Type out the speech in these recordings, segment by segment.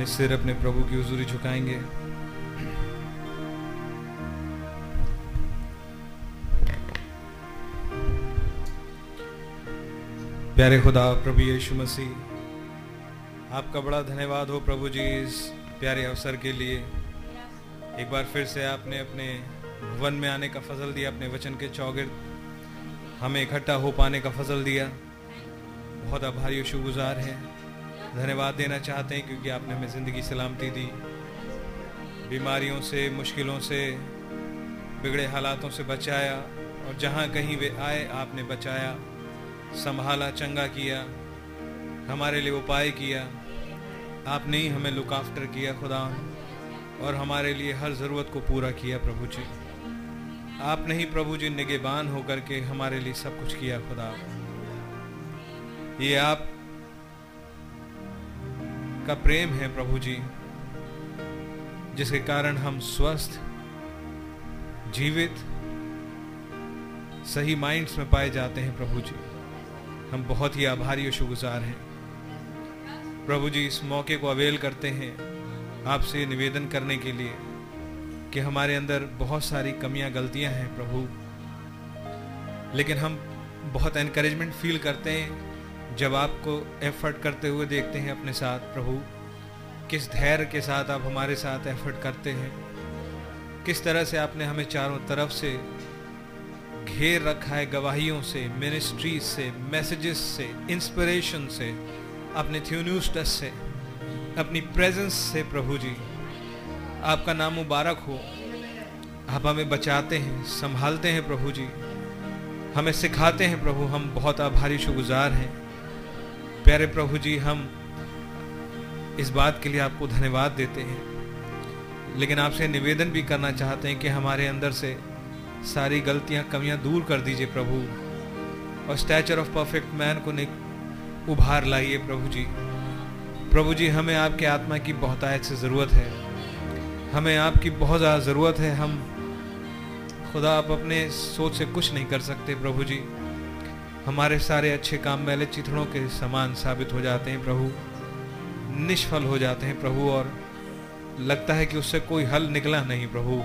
अपने सिर अपने प्रभु की हुजूरी झुकाएँगे। प्यारे खुदा, प्रभु यीशु मसीह, आपका बड़ा धन्यवाद हो प्रभु जी इस प्यारे अवसर के लिए। एक बार फिर से आपने अपने भवन में आने का फजल दिया, अपने वचन के चौगिर्द। हमें इकट्ठा हो पाने का फजल दिया। बहुत आभारी शुगुजार हैं। धन्यवाद देना चाहते हैं क्योंकि आपने हमें ज़िंदगी सलामती दी। बीमारियों से, मुश्किलों से, बिगड़े हालातों से बचाया और जहाँ कहीं वे आए, आपने बचाया। संभाला, चंगा किया। हमारे लिए उपाय किया। आपने ही हमें लुक आफ्टर किया, खुदा। और हमारे लिए हर ज़रूरत को पूरा किया, प्रभु जी। आपने ही प्रभु जी, निगेबान होकर के हमारे लिए सब कुछ किया, खुदा। ये आप का प्रेम है प्रभु जी, जिसके कारण हम स्वस्थ, जीवित, सही माइंड्स में पाए जाते हैं प्रभु जी। हम बहुत ही आभारी और शुगुजार हैं। प्रभु जी, इस मौके को अवेल करते हैं आपसे निवेदन करने के लिए कि हमारे अंदर बहुत सारी कमियाँ, गलतियाँ हैं प्रभु। लेकिन हम बहुत एनकरेजमेंट फील करते हैं जब आपको एफर्ट करते हुए देखते हैं अपने साथ, प्रभु, किस धैर्य के साथ आप हमारे साथ एफर्ट करते हैं? किस तरह से आपने हमें चारों तरफ़ से घेर रखा है गवाहियों से मिनिस्ट्रीज से मैसेजेस से इंस्पिरेशन से, अपने थ्यून्यूस्टस से, अपनी प्रेजेंस से, प्रभु जी। आपका नाम मुबारक हो। आप हमें बचाते हैं, संभालते हैं, प्रभु जी। हमें सिखाते हैं, प्रभु, हम बहुत आभारी शुगुजार हैं। प्यारे प्रभु जी, हम इस बात के लिए आपको धन्यवाद देते हैं। लेकिन आपसे निवेदन भी करना चाहते हैं कि हमारे अंदर से सारी गलतियाँ, कमियाँ दूर कर दीजिए प्रभु। और स्टैचर ऑफ़ परफेक्ट मैन को उभार लाइए प्रभु जी। प्रभु जी, हमें आपके आत्मा की बहुतायत से ज़रूरत है। हमें आपकी बहुत ज़्यादा ज़रूरत है। हम खुदा आप अपने सोच से कुछ नहीं कर सकते प्रभु जी। हमारे सारे अच्छे काम मैले चिथड़ों के समान साबित हो जाते हैं प्रभु। निष्फल हो जाते हैं प्रभु और लगता है कि उससे कोई हल निकला नहीं प्रभु।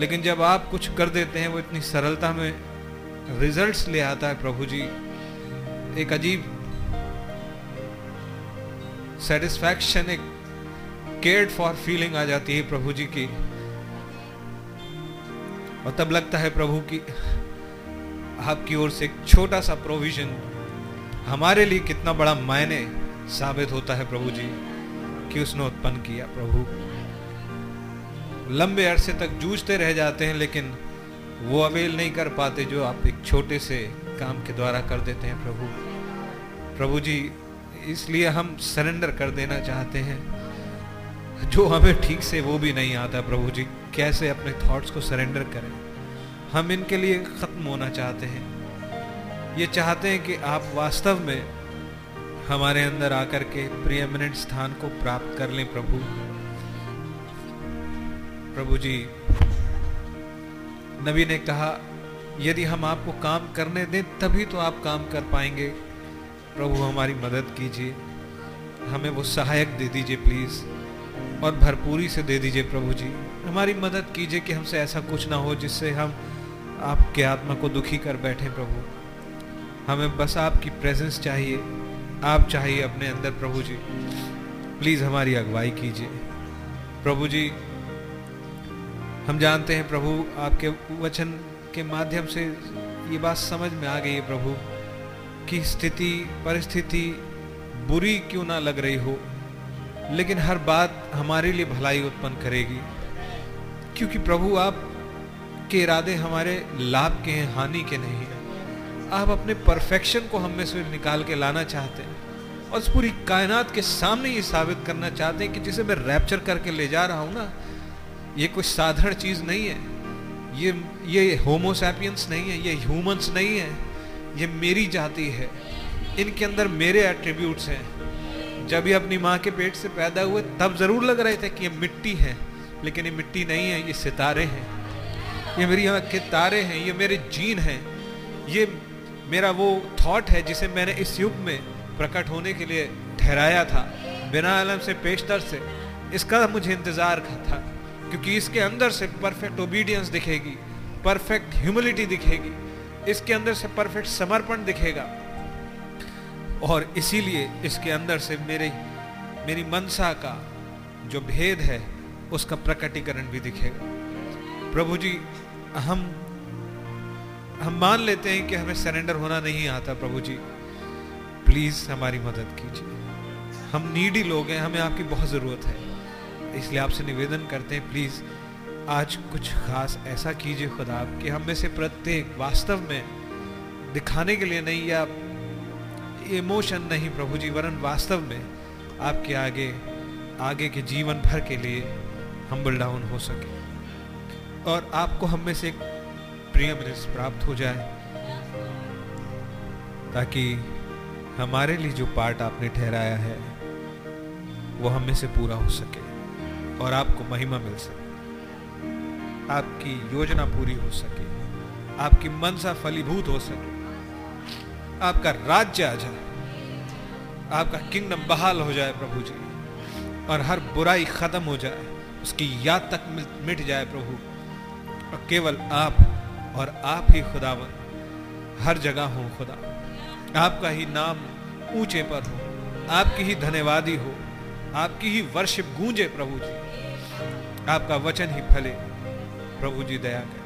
लेकिन जब आप कुछ कर देते हैं, वो इतनी सरलता में रिजल्ट्स ले आता है प्रभु जी। एक अजीब सेटिस्फैक्शन एक केयर्ड फॉर फीलिंग आ जाती है प्रभु जी की। और तब लगता है प्रभु की आपकी ओर से एक छोटा सा प्रोविज़न हमारे लिए कितना बड़ा मायने साबित होता है प्रभु जी कि उसने उत्पन्न किया प्रभु। लंबे अरसे तक जूझते रह जाते हैं, लेकिन वो अवेल नहीं कर पाते जो आप एक छोटे से काम के द्वारा कर देते हैं प्रभु। प्रभु जी इसलिए हम सरेंडर कर देना चाहते हैं। जो हमें ठीक से वो भी नहीं आता प्रभु जी कैसे अपने थॉट्स को सरेंडर करें? हम इनके लिए ख़त्म होना चाहते हैं। ये चाहते हैं कि आप वास्तव में हमारे अंदर आकर के प्रियमिनेंट स्थान को प्राप्त कर लें प्रभु। प्रभु जी, नबी ने कहा, यदि हम आपको काम करने दें, तभी तो आप काम कर पाएँगे। प्रभु, हमारी मदद कीजिए। हमें वो सहायक दे दीजिए प्लीज़, और भरपूरी से दे दीजिए प्रभु जी। हमारी मदद कीजिए कि हमसे ऐसा कुछ ना हो जिससे हम आपके आत्मा को दुखी कर बैठे प्रभु। हमें बस आपकी प्रेजेंस चाहिए। आप चाहिए अपने अंदर प्रभु जी। प्लीज़ हमारी अगुवाई कीजिए। प्रभु जी, हम जानते हैं प्रभु आपके वचन के माध्यम से ये बात समझ में आ गई है प्रभु, कि स्थिति, परिस्थिति बुरी क्यों ना लग रही हो, लेकिन हर बात हमारे लिए भलाई उत्पन्न करेगी। क्योंकि प्रभु आप के इरादे हमारे लाभ के हैं, हानि के नहीं हैं। आप अपने परफेक्शन को हम में से निकाल के लाना चाहते हैं और उस पूरी कायनात के सामने ये साबित करना चाहते हैं कि जिसे मैं रैप्चर करके ले जा रहा हूँ ना, ये कोई साधारण चीज़ नहीं है। ये ये होमोसैपियंस नहीं है, ये ह्यूमंस नहीं है, ये मेरी जाति है। इनके अंदर मेरे एट्रीब्यूट्स हैं। जब ये अपनी माँ के पेट से पैदा हुए, तब ज़रूर लग रहे थे कि ये मिट्टी है, लेकिन ये मिट्टी नहीं है, ये सितारे हैं। ये मेरी यहाँ के तारे हैं, ये मेरे जीन हैं। ये मेरा वो थॉट है जिसे मैंने इस युग में प्रकट होने के लिए ठहराया था, बिना अलम से, पेशतर से। इसका मुझे इंतज़ार था, क्योंकि इसके अंदर से परफेक्ट ओबीडियंस दिखेगी परफेक्ट ह्यूमिलिटी दिखेगी, इसके अंदर से परफेक्ट समर्पण दिखेगा। और इसीलिए इसके अंदर से मेरे, मेरी मनसा का जो भेद है, उसका प्रकटीकरण भी दिखेगा। प्रभु जी, हम हम मान लेते हैं कि हमें सरेंडर होना नहीं आता प्रभु जी। प्लीज़ हमारी मदद कीजिए। हम नीडी लोग हैं, हमें आपकी बहुत ज़रूरत है। इसलिए आपसे निवेदन करते हैं प्लीज़ आज कुछ खास ऐसा कीजिए खुदा कि हम में से प्रत्येक वास्तव में दिखाने के लिए नहीं या इमोशन नहीं प्रभु जी, वरन वास्तव में आपके आगे आगे के जीवन भर के लिए हम्बल डाउन हो सके। और आपको हम में से एक प्रिय मनुष्य प्राप्त हो जाए। ताकि हमारे लिए जो पार्ट आपने ठहराया है, वो हम में से पूरा हो सके और आपको महिमा मिल सके। आपकी योजना पूरी हो सके। आपकी मनसा फलीभूत हो सके। आपका राज्य आ जाए। आपका किंगडम बहाल हो जाए प्रभु जी। और हर बुराई खत्म हो जाए। उसकी याद तक मिट जाए प्रभु। और केवल आप और आप ही खुदावन। हर जगह हो खुदा। आपका ही नाम ऊँचे पर हो। आपकी ही धन्यवादी हो। आपकी ही वर्षिप गूंजे प्रभु जी। आपका वचन ही फले। प्रभु जी दया करें।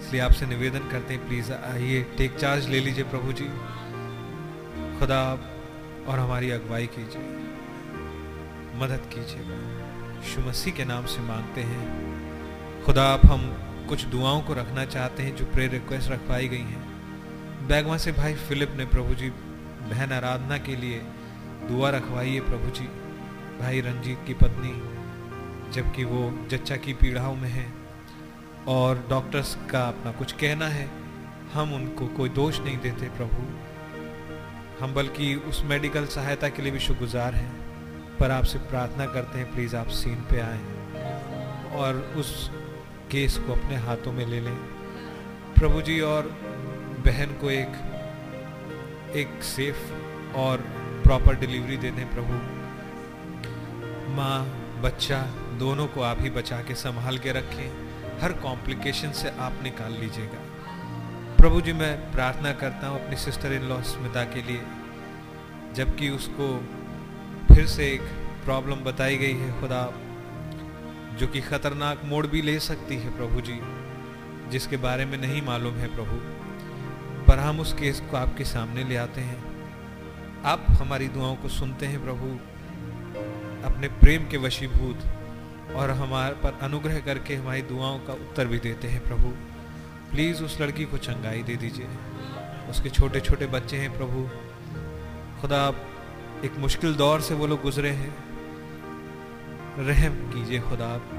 इसलिए आपसे निवेदन करते हैं प्लीज़ आइए टेक चार्ज ले लीजिए प्रभु जी। खुदा और हमारी अगुवाई कीजिए। मदद कीजिए। यीशु मसीह के नाम से मांगते हैं। खुदा, आप हम कुछ दुआओं को रखना चाहते हैं जो प्रे रिक्वेस्ट रखवाई गई हैं। बैगवा से भाई फिलिप ने प्रभु जी, बहन आराधना के लिए दुआ रखवाई है प्रभु जी। भाई रंजीत की पत्नी, जबकि वो जच्चा की पीड़ाओं में है। और डॉक्टर्स का अपना कुछ कहना है, हम उनको कोई दोष नहीं देते प्रभु। हम बल्कि उस मेडिकल सहायता के लिए भी शुक्रगुजार हैं। पर आपसे प्रार्थना करते हैं प्लीज़ आप सीन पे आए। और उस केस को अपने हाथों में ले लें। प्रभु जी और बहन को एक एक सेफ़ और प्रॉपर डिलीवरी दे दें प्रभु। माँ, बच्चा, दोनों को आप ही बचा के संभाल के रखें। हर कॉम्प्लिकेशन से आप निकाल लीजिएगा। प्रभु जी, मैं प्रार्थना करता हूँ अपनी सिस्टर इन लॉ स्मिता के लिए, जबकि उसको फिर से एक प्रॉब्लम बताई गई है। खुदा जो कि खतरनाक मोड़ भी ले सकती है प्रभु जी, जिसके बारे में नहीं मालूम है प्रभु। पर हम उस केस को आपके सामने ले आते हैं। आप हमारी दुआओं को सुनते हैं प्रभु। अपने प्रेम के वशीभूत और हमारे पर अनुग्रह करके हमारी दुआओं का उत्तर भी देते हैं प्रभु। प्लीज़ उस लड़की को चंगाई दे दीजिए। उसके छोटे छोटे बच्चे हैं प्रभु। खुदा एक मुश्किल दौर से वो लोग गुजरे हैं। रहम कीजिए खुदा आप।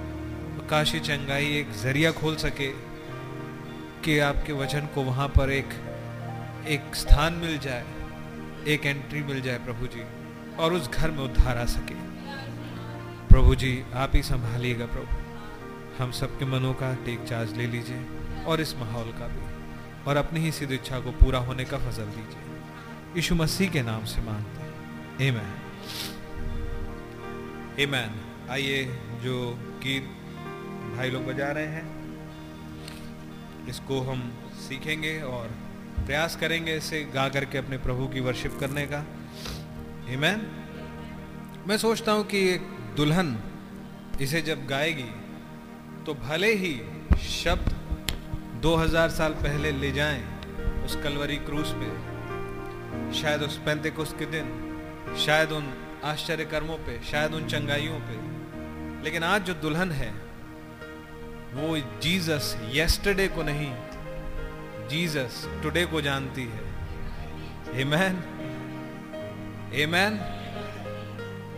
काशी चंगाई एक ज़रिया खोल सके कि आपके वचन को वहाँ पर एक एक स्थान मिल जाए, एक एंट्री मिल जाए प्रभु जी, और उस घर में उद्धार आ सके। प्रभु जी, आप ही संभालिएगा प्रभु। हम सबके मनों का टेक चार्ज ले लीजिए, और इस माहौल का भी, और अपनी ही सिद्ध इच्छा को पूरा होने का फजल दीजिए। यीशु मसीह के नाम से मांगते हैं। ए मैन ए मैन आइए जो गीत भाई लोग बजा रहे हैं, इसको हम सीखेंगे और प्रयास करेंगे इसे गा करके अपने प्रभु की वर्शिप करने का। मैन मैं सोचता हूँ कि एक दुल्हन इसे जब गाएगी तो भले ही शब्द 2000 साल पहले ले जाएँ उस कलवरी क्रूस पे शायद उस पैंतेकुस के दिन, शायद उन आश्चर्य कर्मों पे, शायद उन चंगाइयों पे लेकिन आज जो दुल्हन है, वो जीसस यस्टरडे को नहीं, जीसस टुडे को जानती है। Amen. Amen.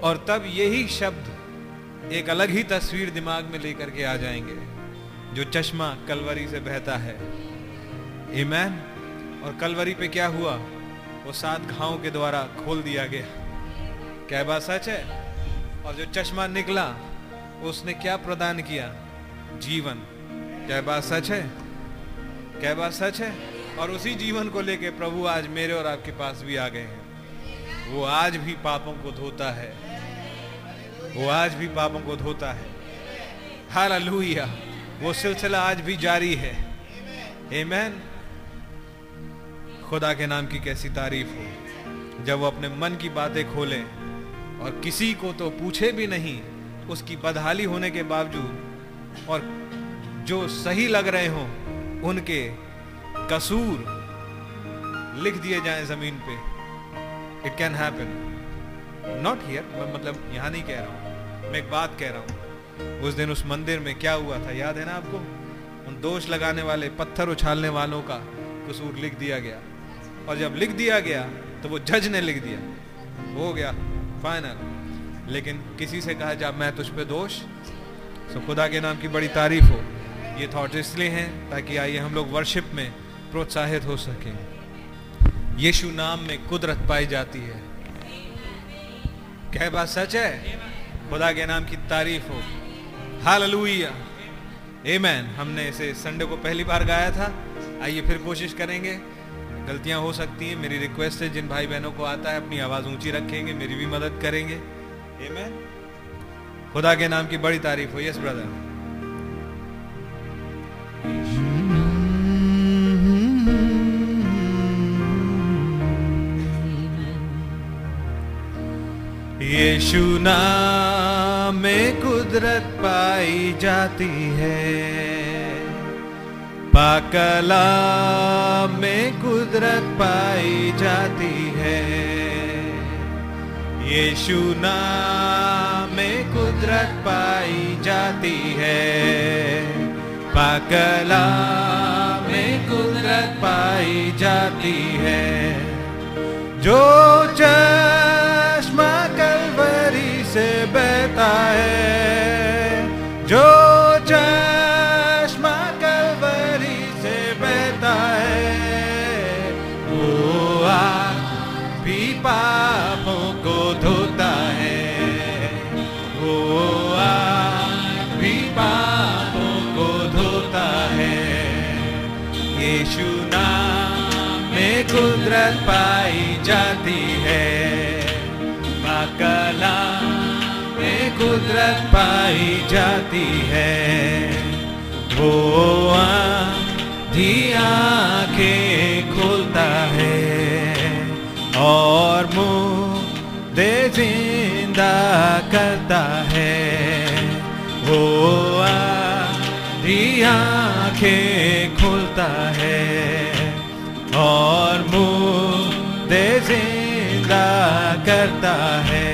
और तब यही शब्द एक अलग ही तस्वीर दिमाग में लेकर के आ जाएँगे, जो चश्मा कलवरी से बहता है। ईमैन और कलवरी पे क्या हुआ? वो सात घावों के द्वारा खोल दिया गया। क्या बात सच है? और जो चश्मा निकला उसने क्या प्रदान किया? जीवन। क्या बात सच है? क्या बात सच है? और उसी जीवन को लेके प्रभु आज मेरे और आपके पास भी आ गए हैं। वो आज भी पापों को धोता है। वो आज भी पापों को धोता है। हालेलुया। वो सिलसिला आज भी जारी है। आमेन खुदा के नाम की कैसी तारीफ़ हो। जब वो अपने मन की बातें खोलें और किसी को तो पूछे भी नहीं उसकी बदहाली होने के बावजूद और जो सही लग रहे हों, उनके कसूर लिख दिए जाएँ ज़मीन पे। It can happen not here मैं मतलब यहाँ नहीं कह रहा हूँ। मैं एक बात कह रहा हूँ। उस दिन उस मंदिर में क्या हुआ था, याद है ना आपको? उन दोष लगाने वाले, पत्थर उछालने वालों का कसूर लिख दिया गया। और जब लिख दिया गया तो वो जज ने लिख दिया। हो गया फाइनल लेकिन किसी से कहा, जा, मैं तुझ पे दोष। सो खुदा के नाम की बड़ी तारीफ़ हो। ये थॉट इसलिए हैं ताकि आइए हम लोग वर्शिप में प्रोत्साहित हो सके। यीशु नाम में कुदरत पाई जाती है। क्या बात सच है? खुदा के नाम की तारीफ़ हो। हाल आमेन हमने इसे संडे को पहली बार गाया था। आइए फिर कोशिश करेंगे। गलतियाँ हो सकती हैं। मेरी रिक्वेस्ट है, जिन भाई बहनों को आता है, अपनी आवाज़ ऊँची रखेंगे, मेरी भी मदद करेंगे। आमेन खुदा के नाम की बड़ी तारीफ़ हो यस ब्रदर यीशु नाम में कुदरत पाई जाती है। पाकला में कुदरत पाई जाती है। यीशु नाम में कुदरत पाई जाती है। पाकला में कुदरत पाई जाती है। जो चश्मा कलवरी से बहता है कुदरत पाई जाती है। कला में कुदरत पाई जाती है। वो आधी आँखें करता है।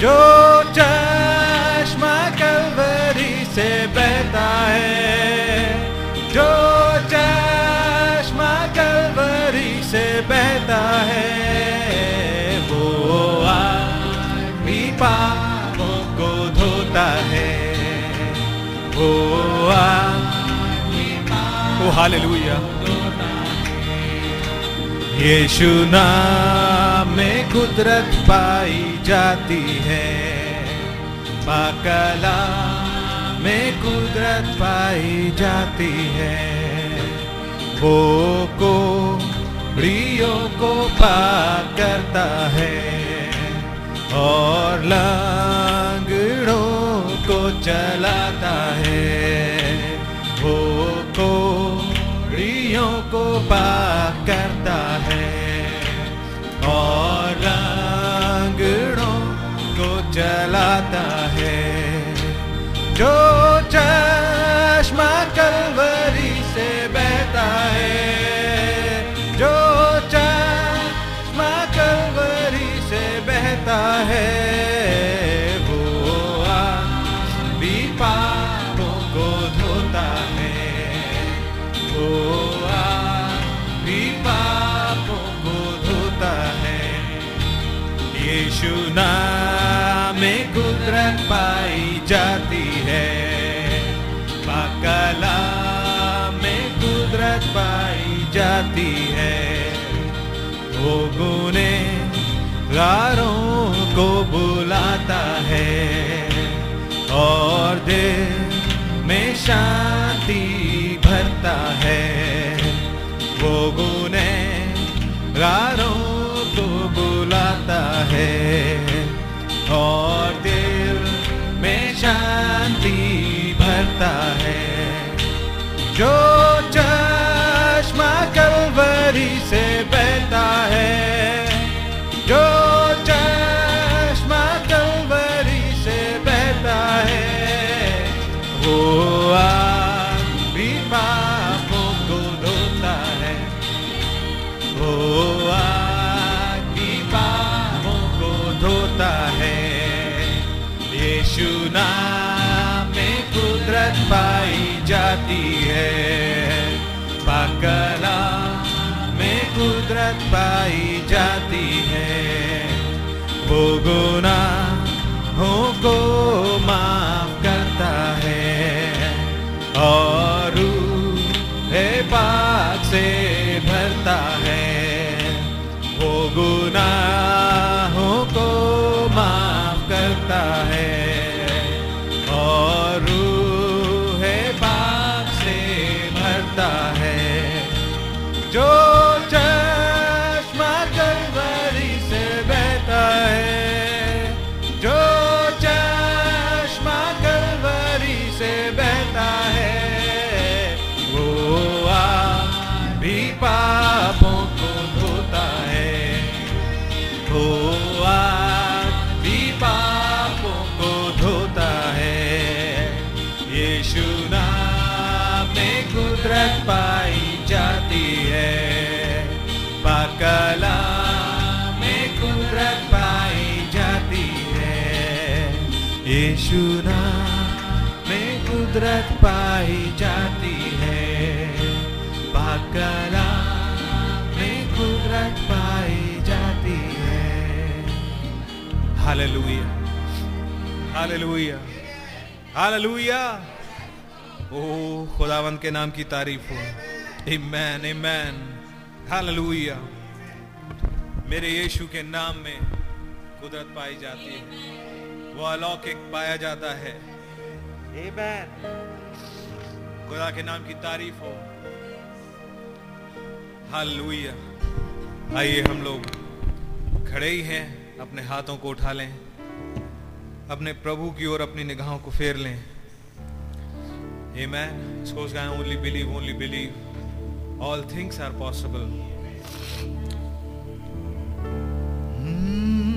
जो चश्मा कलवरी से बहता है जो चश्मा कलवरी से बहता है वो भी पापों को धोता है। वो भी पापों हालेलुया यीशु नाम में कुदरत पाई जाती है। पाकला में कुदरत पाई जाती है। वो को रियो को पार करता है। और लांगड़ों को चलाता है। वो को रियो को पार करता है। और रंगड़ों को चलाता है। जो चश्मा कलवरी जाती है। पाकला में कुदरत पाई जाती है। वो गुने गारों को बुलाता है। और दिल में शांति भरता है। वो गुने गारों को बुलाता है। और करता है। जो चश्मा कलवरी से पाई जाती है। पाकला में कुदरत पाई जाती है। वो गुना हो को माफ़ करता है। और है पाक से भरता है। वो गुना हो को माफ़ करता है। यीशु में कुदरत पाई जाती है। पाकला में कुदरत पाई जाती है। हालेलुया। हालेलुया। हालेलुया। ओ, खुदावंत के नाम की तारीफ़ हो। Amen amen hallelujah. मेरे यीशु के नाम में कुदरत पाई जाती है। वो अलौकिक पाया जाता है खुदा के नाम की तारीफ़ हो हालेलुया आइए हम लोग खड़े ही हैं अपने हाथों को उठा लें अपने प्रभु की ओर अपनी निगाहों को फेर लें Amen. सोच गए only believe, only believe. All things are possible. Only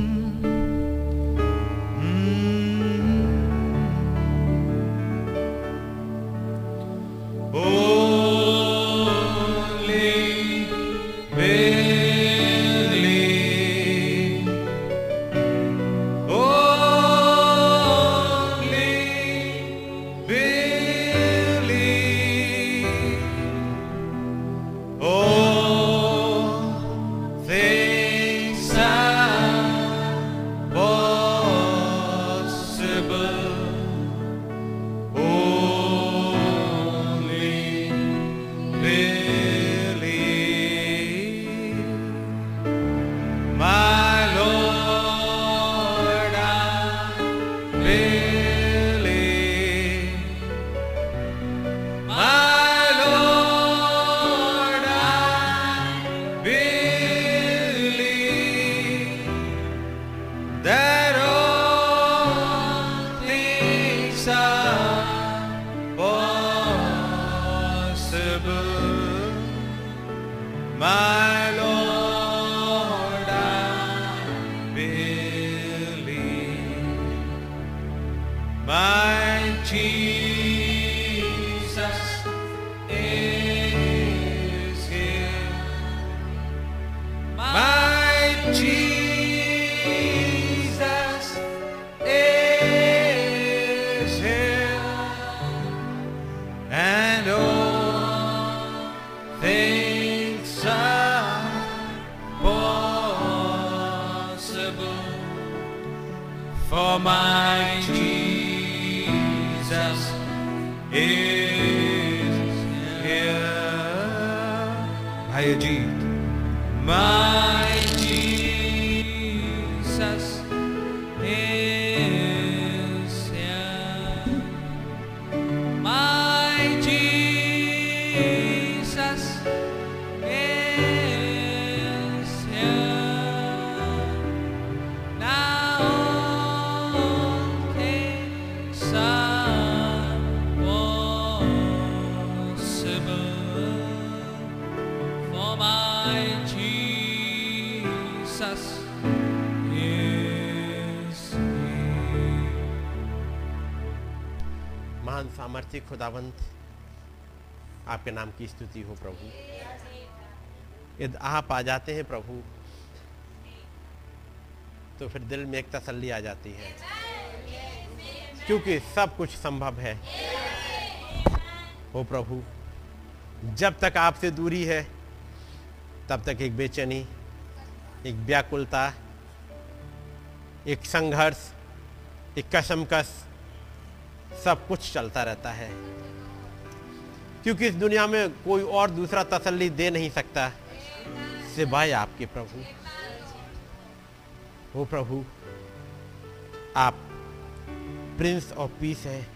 सामर्थ्य खुदावंत। आपके नाम की स्तुति हो प्रभु। यदि आप आ जाते हैं प्रभु तो फिर दिल में एक तसल्ली आ जाती है। क्योंकि सब कुछ संभव है। हो प्रभु, जब तक आपसे दूरी है, तब तक एक बेचैनी, एक व्याकुलता, एक संघर्ष, एक कसमकस सब कुछ चलता रहता है। क्योंकि इस दुनिया में कोई और दूसरा तसल्ली दे नहीं सकता, सिवाय आपके प्रभु। हो प्रभु, आप प्रिंस ऑफ़ पीस हैं।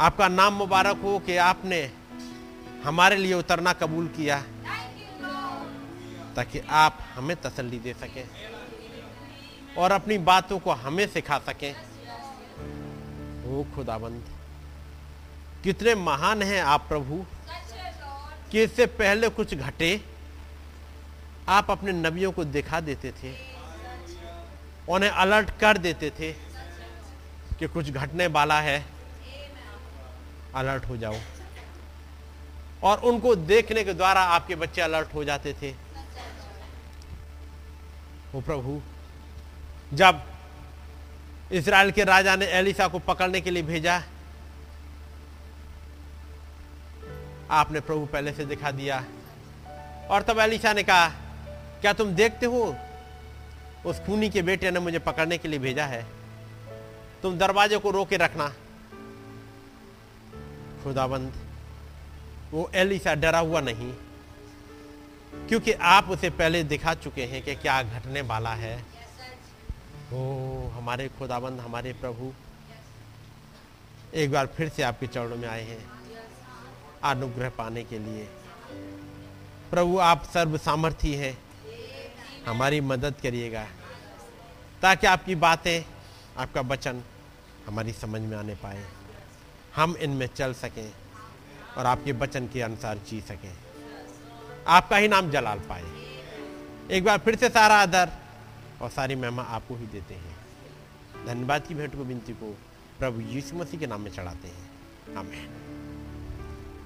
आपका नाम मुबारक हो कि आपने हमारे लिए उतरना कबूल किया, ताकि आप हमें तसल्ली दे सकें और अपनी बातों को हमें सिखा सकें। ओ खुदाबंद। कितने महान हैं आप प्रभु। कि इससे पहले कुछ घटे, आप अपने नबियों को दिखा देते थे। उन्हें अलर्ट कर देते थे कि कुछ घटने वाला है। अलर्ट हो जाओ। और उनको देखने के द्वारा आपके बच्चे अलर्ट हो जाते थे। वो प्रभु, जब इसराइल के राजा ने एलिशा को पकड़ने के लिए भेजा। आपने प्रभु पहले से दिखा दिया। और तब एलिशा ने कहा, क्या तुम देखते हो? उस खूनी के बेटे ने मुझे पकड़ने के लिए भेजा है। तुम दरवाजे को रोके रखना। खुदाबंद, वो एलिशा डरा हुआ नहीं, क्योंकि आप उसे पहले दिखा चुके हैं कि क्या घटने वाला है। ओ हमारे खुदाबंद, हमारे प्रभु। एक बार फिर से आपके चरणों में आए हैं अनुग्रह पाने के लिए। प्रभु, आप सर्व सामर्थी हैं। हमारी मदद करिएगा, ताकि आपकी बातें, आपका वचन हमारी समझ में आने पाए। हम इनमें चल सकें और आपके वचन के अनुसार जी सकें। आपका ही नाम जलाल पाए। एक बार फिर से सारा आदर और सारी महिमा आपको ही देते हैं। धन्यवाद की भेंट को विनती को प्रभु यीशु मसीह के नाम में चढ़ाते हैं। आमेन।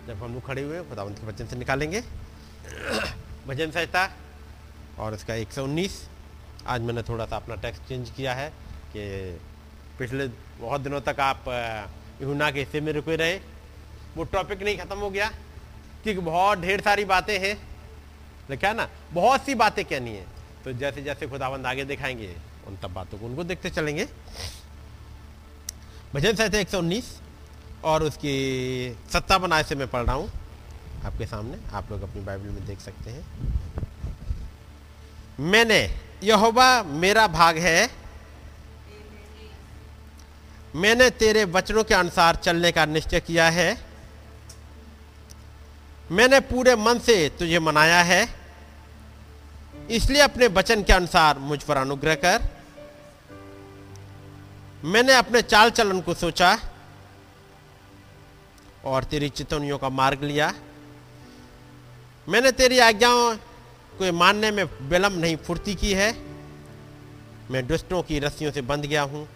जब हम लोग खड़े हुए, खुदावंत के वचन से निकालेंगे। भजन संहिता और इसका 119 आज मैंने थोड़ा सा अपना टेक्स्ट चेंज किया है कि पिछले बहुत दिनों तक आप यूना के हिस्से में रुके रहे। वो टॉपिक नहीं ख़त्म हो गया, क्योंकि बहुत ढेर सारी बातें हैं। है ना, बहुत सी बातें कहनी है। तो जैसे जैसे खुदावंद आगे दिखाएँगे, उन तब बातों को उनको देखते चलेंगे। भजन संहिता एक सौ उन्नीस और उसकी सत्तावन आय से मैं पढ़ रहा हूँ। आपके सामने आप लोग अपनी बाइबल में देख सकते हैं। मैंने, यहोवा मेरा भाग है। मैंने तेरे वचनों के अनुसार चलने का निश्चय किया है। मैंने पूरे मन से तुझे मनाया है। इसलिए अपने वचन के अनुसार मुझ पर अनुग्रह कर। मैंने अपने चाल चलन को सोचा और तेरी चितौनियों का मार्ग लिया। मैंने तेरी आज्ञाओं को मानने में विलंब नहीं, फुर्ती की है। मैं दुष्टों की रस्सियों से बंध गया हूँ।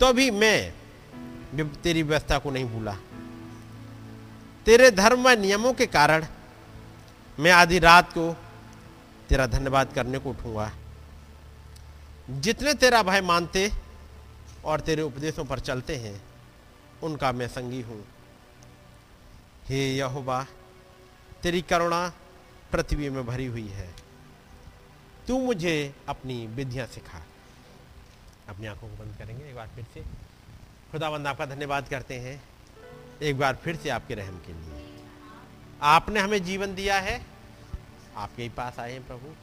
तो भी मैं तेरी व्यवस्था को नहीं भूला। तेरे धर्म व नियमों के कारण मैं आधी रात को तेरा धन्यवाद करने को उठूँगा। जितने तेरा भय मानते और तेरे उपदेशों पर चलते हैं, उनका मैं संगी हूँ। हे यहोवा, तेरी करुणा पृथ्वी में भरी हुई है। तू मुझे अपनी विधियाँ सिखा। अपनी आँखों को बंद करेंगे, एक बार फिर से। खुदाबंद आपका धन्यवाद करते हैं। एक बार फिर से आपके रहम के लिए। आपने हमें जीवन दिया है। आपके ही पास आए हैं प्रभु।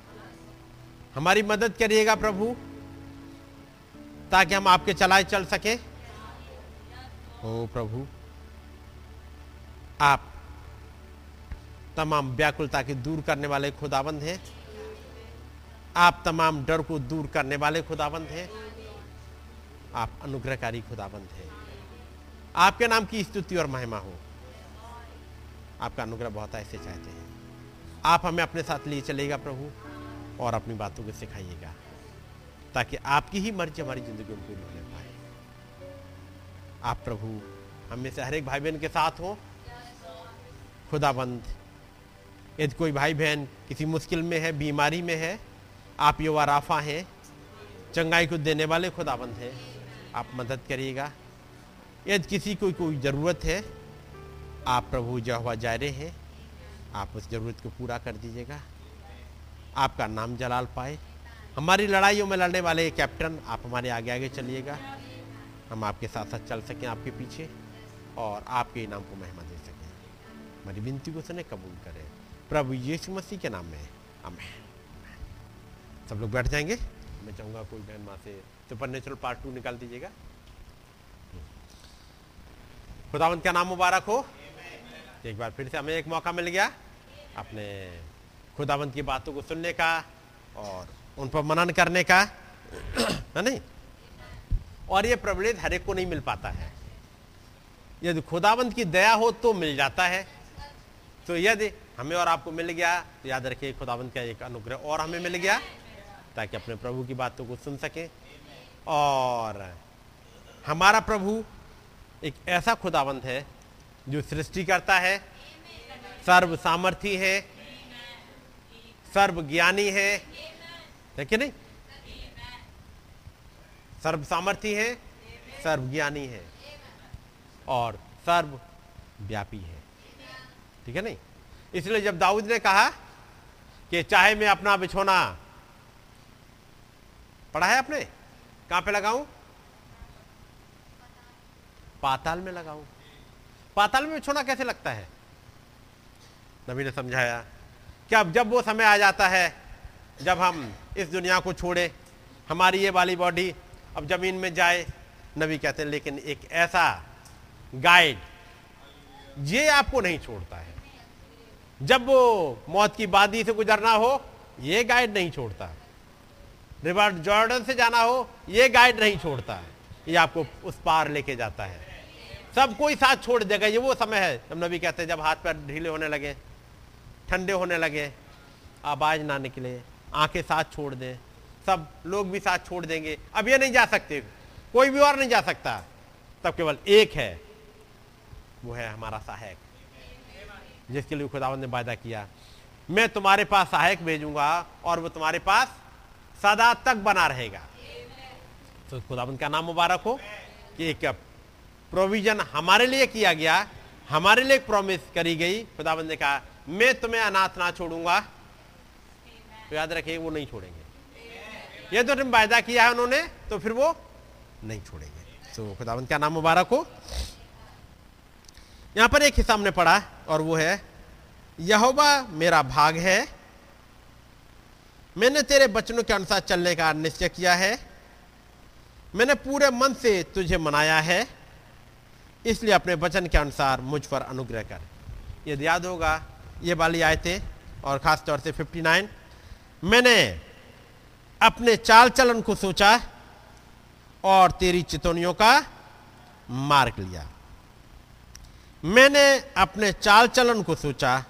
हमारी मदद करिएगा प्रभु, ताकि हम आपके चलाए चल सके। ओ प्रभु, आप तमाम व्याकुलता के दूर करने वाले खुदाबंद हैं। आप तमाम डर को दूर करने वाले खुदाबंद हैं। आप अनुग्रहकारी खुदाबंद हैं। आपके नाम की स्तुति और महिमा हो। आपका अनुग्रह बहुत ऐसे चाहते हैं। आप हमें अपने साथ लिए चलेगा प्रभु, और अपनी बातों को सिखाइएगा, ताकि आपकी ही मर्ज़ी हमारी ज़िंदगी में पूरी होने पाए आप प्रभु, हमें से हर एक भाई बहन के साथ हो। खुदाबंद, यदि कोई भाई बहन किसी मुश्किल में है, बीमारी में है, आप युवा राफा हैं, चंगाई को देने वाले खुदाबंद हैं, आप मदद करिएगा। यदि किसी को कोई ज़रूरत है, आप प्रभु जहवा जायरे हैं। आप उस ज़रूरत को पूरा कर दीजिएगा। आपका नाम जलाल पाए। हमारी लड़ाइयों में लड़ने वाले कैप्टन, आप हमारे आगे आगे चलिएगा। हम आपके साथ साथ चल सकें आपके पीछे और आपके इनाम को महिमा दे सकें। हमारी विनती को सुने कबूल करें। प्रभु यीशु मसीह के नाम में अमें सब लोग बैठ जाएँगे। मैं चाहूँगा कोई बहन माँ से सुपर नेचुरल पार्ट टू निकाल दीजिएगा। खुदावंत का नाम मुबारक हो? एक बार फिर से हमें एक मौका मिल गया। अपने खुदावंत की बातों को सुनने का और उन पर मनन करने का। है नहीं। और ये प्रिविलेज हर एक को नहीं मिल पाता है। यदि खुदावंत की दया हो तो मिल जाता है। तो यदि हमें और आपको मिल गया तो याद रखिए खुदावंत का एक अनुग्रह और हमें मिल गया, ताकि अपने प्रभु की बातों को सुन सके। और हमारा प्रभु एक ऐसा खुदावंत है, जो सृष्टि करता है सर्व सामर्थी है। सर्व ज्ञानी है। है कि नहीं? सर्व सामर्थी है सर्व ज्ञानी है और सर्व व्यापी है। ठीक है नहीं? इसलिए जब दाऊद ने कहा कि चाहे मैं अपना बिछोना पढ़ा है आपने? कहाँ पे लगाऊँ? पाताल में लगाऊँ। पाताल में बिछोना कैसे लगता है? नबी ने समझाया कि अब जब वो समय आ जाता है, जब हम इस दुनिया को छोड़े, हमारी ये वाली बॉडी अब ज़मीन में जाए, नबी कहते हैं, लेकिन एक ऐसा गाइड ये आपको नहीं छोड़ता है। जब वो मौत की बादी से गुजरना हो, ये गाइड नहीं छोड़ता। रिवर जॉर्डन से जाना हो, ये गाइड नहीं छोड़ता। ये आपको उस पार लेके जाता है। सब कोई साथ छोड़ देगा, ये वो समय है। जब नबी कहते हैं, जब हाथ पैर ढीले होने लगे ठंडे होने लगे आवाज़ ना निकले, आँखें साथ छोड़ दें। सब लोग भी साथ छोड़ देंगे। अब ये नहीं जा सकते, कोई भी और नहीं जा सकता। तब केवल एक है, वो है हमारा सहायक, जिसके लिए खुदावन ने वायदा किया। मैं तुम्हारे पास सहायक भेजूँगा और वो तुम्हारे पास सदा तक बना रहेगा। तो खुदाबंद का नाम मुबारक हो कि एक प्रोविज़न हमारे लिए किया गया, हमारे लिए एक प्रॉमिस करी गई। खुदाबंद ने कहा मैं तुम्हें अनाथ ना छोड़ूँगा। तो याद रखिए वो नहीं छोड़ेंगे। ये तो तुम वायदा किया है उन्होंने तो फिर वो नहीं छोड़ेंगे। तो खुदाबंद का नाम मुबारक हो? यहाँ पर एक हिस्सा हमने पढ़ा और वो है यहोवा मेरा भाग है। मैंने तेरे बचनों के अनुसार चलने का निश्चय किया है। मैंने पूरे मन से तुझे मनाया है। इसलिए अपने वचन के अनुसार मुझ पर अनुग्रह कर। यदि याद होगा ये वाली आयतें और ख़ास तौर से 59 मैंने अपने चाल चलन को सोचा और तेरी चितौनियों का मार्ग लिया। मैंने अपने चाल चलन को सोचा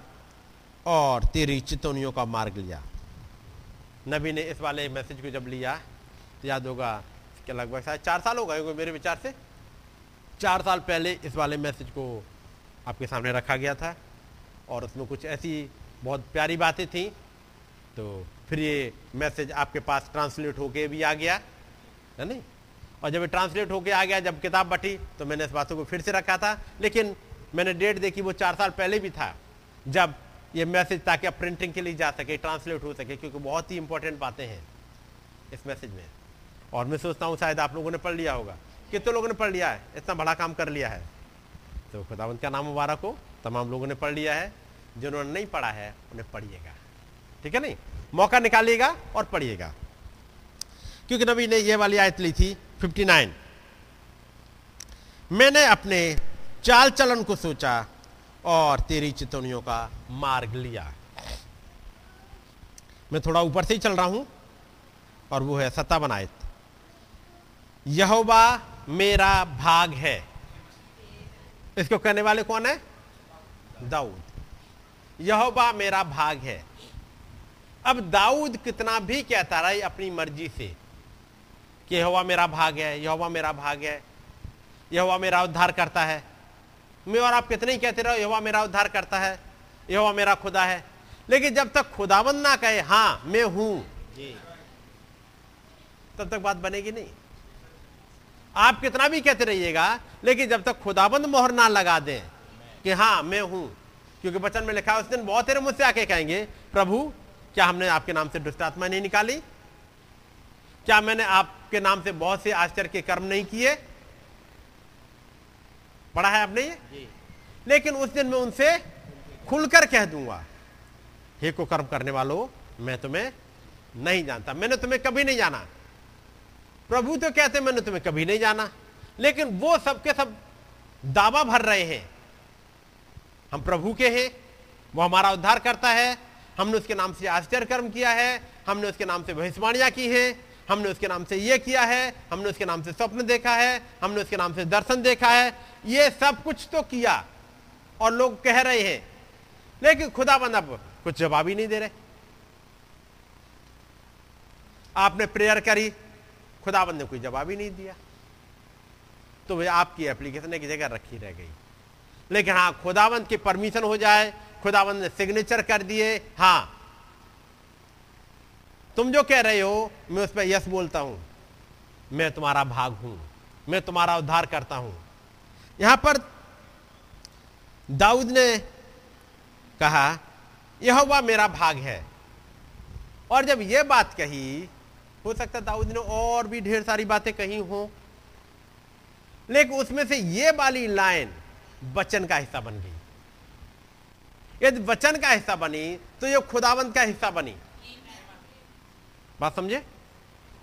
और तेरी चितौनियों का मार्ग लिया। नबी ने इस वाले मैसेज को जब लिया तो याद होगा कि लगभग शायद चार साल हो गए होंगे मेरे विचार से। चार साल पहले इस वाले मैसेज को आपके सामने रखा गया था। और उसमें कुछ ऐसी बहुत प्यारी बातें थी। तो फिर ये मैसेज आपके पास ट्रांसलेट होके भी आ गया, है नहीं? और जब ये ट्रांसलेट होके आ गया, जब किताब बटी तो मैंने इस बातों को फिर से रखा था। लेकिन मैंने डेट देखी, वो चार साल पहले भी था, जब ये मैसेज ताकि आप प्रिंटिंग के लिए जा सके, ट्रांसलेट हो सके, क्योंकि बहुत ही इंपॉर्टेंट बातें हैं इस मैसेज में। और मैं सोचता हूँ शायद आप लोगों ने पढ़ लिया होगा। कितने लोगों ने पढ़ लिया है? इतना बड़ा काम कर लिया है। तो खुदावंत का नाम मुबारक हो। तमाम लोगों ने पढ़ लिया है। जिन्होंने नहीं पढ़ा है, उन्हें पढ़िएगा। ठीक है नहीं? मौका निकालिएगा और पढ़िएगा। क्योंकि नबी ने ये वाली आयत ली थी 59 मैंने अपने चाल चलन को सोचा और तेरी चितौनियों का मार्ग लिया। मैं थोड़ा ऊपर से ही चल रहा हूँ और वो है सत्ता बनायत यहोवा मेरा भाग है। इसको कहने वाले कौन है? दाऊद। यहोवा मेरा भाग है। अब दाऊद कितना भी कहता रहा अपनी मर्ज़ी से कि यहोवा मेरा भाग है यहोवा मेरा भाग है यहोवा मेरा उद्धार करता है। मैं और आप कितने ही कहते रहो यहोवा मेरा उद्धार करता है यहोवा मेरा खुदा है। लेकिन जब तक खुदाबंद ना कहे हाँ मैं हूँ। तब तक बात बनेगी नहीं। आप कितना भी कहते रहिएगा लेकिन जब तक खुदाबंद मोहर ना लगा दें कि हाँ मैं हूँ क्योंकि बचन में लिखा उस दिन बहुत तेरे मुझसे आके कहेंगे प्रभु क्या हमने आपके नाम से दुष्ट आत्मा नहीं निकाली? क्या मैंने आपके नाम से बहुत से आश्चर्य के कर्म नहीं किए? पढ़ा है आपने ये? लेकिन उस दिन मैं उनसे खुलकर कह दूँगा हे को कर्म करने वालों मैं तुम्हें नहीं जानता मैंने तुम्हें कभी नहीं जाना। प्रभु तो कहते, मैंने तुम्हें कभी नहीं जाना। लेकिन वो सबके सब दावा भर रहे हैं। हम प्रभु के हैं, वो हमारा उद्धार करता है। हमने उसके नाम से आश्चर्य कर्म किया है, हमने उसके नाम से भविष्यवाणियाँ की हैं, हमने उसके नाम से ये किया है, हमने उसके नाम से स्वप्न देखा है, हमने उसके नाम से दर्शन देखा है। ये सब कुछ तो किया और लोग कह रहे हैं। लेकिन खुदा बंद अब कुछ जवाब ही नहीं दे रहे। आपने प्रेयर करी खुदाबंद ने कोई जवाब ही नहीं दिया। तो वे आपकी एप्लीकेशन एक जगह रखी रह गई। लेकिन हाँ खुदाबंद की परमिशन हो जाए, खुदाबंद ने सिग्नेचर कर दिए हाँ। तुम जो कह रहे हो, मैं उस पर यस बोलता हूँ। मैं तुम्हारा भाग हूँ। मैं तुम्हारा उद्धार करता हूँ। यहाँ पर दाऊद ने कहा यह हुआ मेरा भाग है। और जब यह बात कही हो सकता है दाऊद ने और भी ढेर सारी बातें कही हो। लेकिन उसमें से यह वाली लाइन वचन का हिस्सा बन गई। यदि वचन का हिस्सा बनी तो ये खुदावंत का हिस्सा बनी। बात समझे?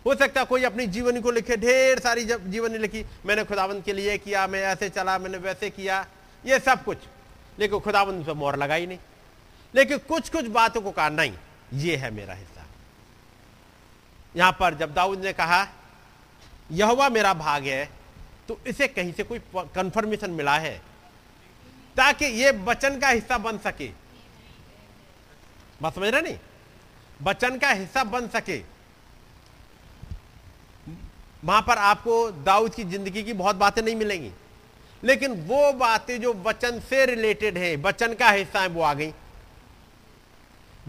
हो सकता कोई अपनी जीवनी को लिखे ढेर सारी जब जीवनी लिखी, मैंने खुदावंत के लिए किया, मैं ऐसे चला, मैंने वैसे किया, ये सब कुछ। लेकिन खुदावंत पे मोहर लगाई नहीं। लेकिन कुछ कुछ बातों को कहा, नहीं, ये है मेरा हिस्सा। यहाँ पर जब दाऊद ने कहा, यहवा मेरा भाग है तो इसे कहीं से कोई कंफर्मेशन मिला है, ताकि ये वचन का हिस्सा बन सके। बात समझ रहे नहीं? वचन का हिस्सा बन सके। वहाँ पर आपको दाऊद की ज़िंदगी की बहुत बातें नहीं मिलेंगी, लेकिन वो बातें जो वचन से रिलेटेड है, वचन का हिस्सा है, वो आ गई।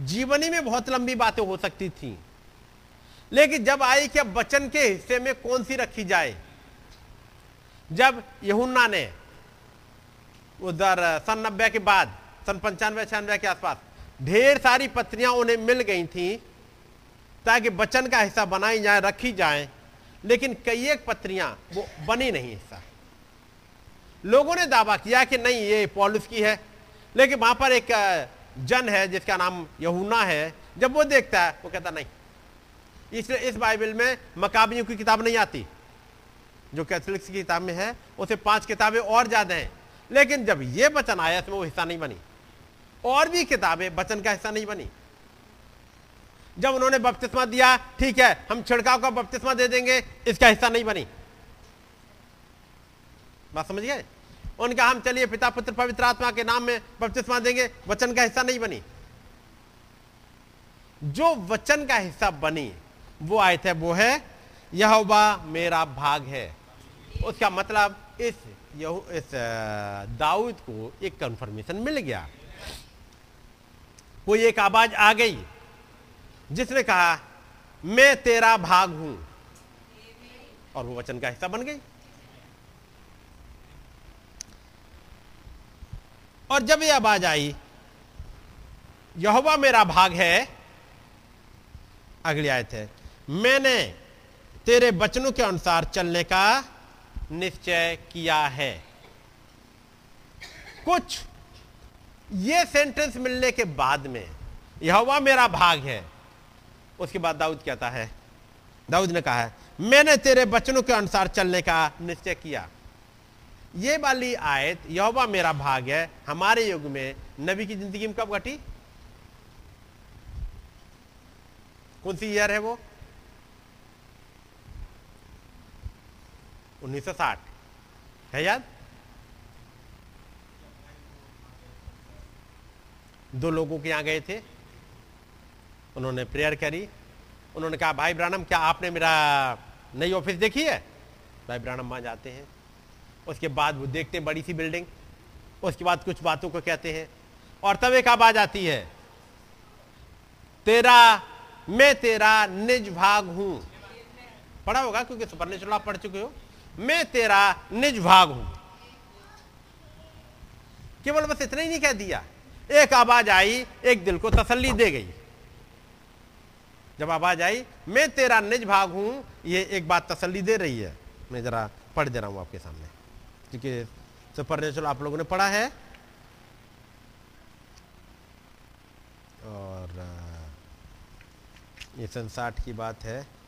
जीवनी में बहुत लंबी बातें हो सकती थी। लेकिन जब आई कि अब के हिस्से में कौन सी रखी जाए? जब यहुन्ना ने, उधर, सन नब्बे के बाद, सन पंचानवे, छियानवे के आसपास, ढेर सारी पत्रियाँ उन्हें मिल गई थी, ताकि वचन का हिस्सा बनाई जाए, रखी जाए, लेकिन कई एक पत्रियाँ वो बनी नहीं हिस्सा। लोगों ने दावा किया कि नहीं, ये पॉलिस की है, लेकिन वहाँ पर एक जन है, जिसका नाम यहुना है, जब वो देखता है, वो कहता, नहीं इसलिए इस बाइबल में मकाबियों की किताब नहीं आती, जो कैथोलिक्स की किताब में है, उसे पाँच किताबें और ज़्यादा हैं। लेकिन जब यह वचन आया, इसमें वो हिस्सा नहीं बनी। और भी किताबें, वचन का हिस्सा नहीं बनी। जब उन्होंने बपतिस्मा दिया, ठीक है, हम छिड़काव का बपतिस्मा दे देंगे, इसका हिस्सा नहीं बनी। बात समझ गए? उनका हम चलिए पिता पुत्र पवित्र आत्मा के नाम में बपतिस्मा देंगे, वचन का हिस्सा नहीं बनी। जो वचन का हिस्सा बनी वो आयत है वो है, यहोवा मेरा भाग है। उसका मतलब इस इस दाऊद को एक कंफर्मेशन मिल गया। कोई एक आवाज़ आ गई, जिसने कहा, मैं तेरा भाग हूँ। और वो वचन का हिस्सा बन गई। और जब ये आवाज़ आई, यहोवा मेरा भाग है, अगली आयत है मैंने तेरे बचनों के अनुसार चलने का निश्चय किया है। कुछ ये सेंटेंस मिलने के बाद में यह मेरा भाग है। उसके बाद दाऊद कहता है? दाऊद ने कहा है, मैंने तेरे बचनों के अनुसार चलने का निश्चय किया। ये वाली आयत यहोवा मेरा भाग है, हमारे युग में। नबी की ज़िंदगी में कब घटी? कौन सी ईयर है वो? 1960 है याद? दो लोगों के यहाँ गए थे। उन्होंने प्रेयर करी। उन्होंने कहा, भाई ब्रानम, क्या आपने मेरा नई ऑफ़िस देखी है? भाई ब्रानम वहाँ जाते हैं। उसके बाद वो देखते हैं बड़ी सी बिल्डिंग। उसके बाद कुछ बातों को कहते हैं। और तब एक आवाज़ आती है, तेरा, मैं तेरा निज भाग हूँ। पढ़ा होगा क्योंकि सुपर नेचुरल आप पढ़ चुके हो। मैं तेरा निज भाग हूँ। केवल बस इतना ही नहीं कह दिया। एक आवाज़ आई, एक दिल को तसल्ली दे गई। जब आवाज़ आई, मैं तेरा निज भाग हूँ, ये एक बात तसल्ली दे रही है। मैं जरा पढ़ दे रहा हूँ आपके सामने। क्योंकि सुपर नेचुरल आप लोगों ने पढ़ा है। और ये सन साठ की बात है।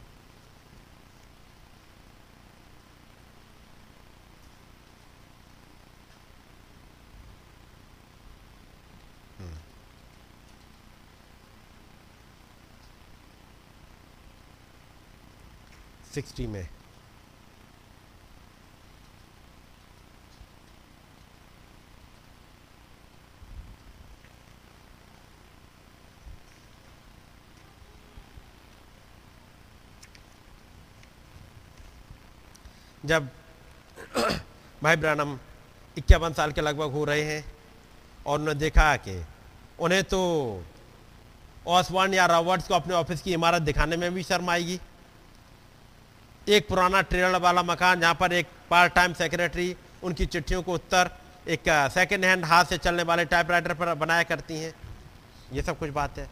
सिक्सटी में। जब भाई ब्रानम इक्यावन साल के लगभग हो रहे हैं और उन्होंने देखा कि उन्हें तो ऑसवान या रॉबर्ट्स को अपने ऑफ़िस की इमारत दिखाने में भी शर्म आएगी। एक पुराना ट्रेलर वाला मकान, जहाँ पर एक पार्ट टाइम सेक्रेटरी उनकी चिट्ठियों को उत्तर, एक सेकेंड हैंड हाथ से चलने वाले टाइपराइटर पर बनाया करती हैं। ये सब कुछ बात है।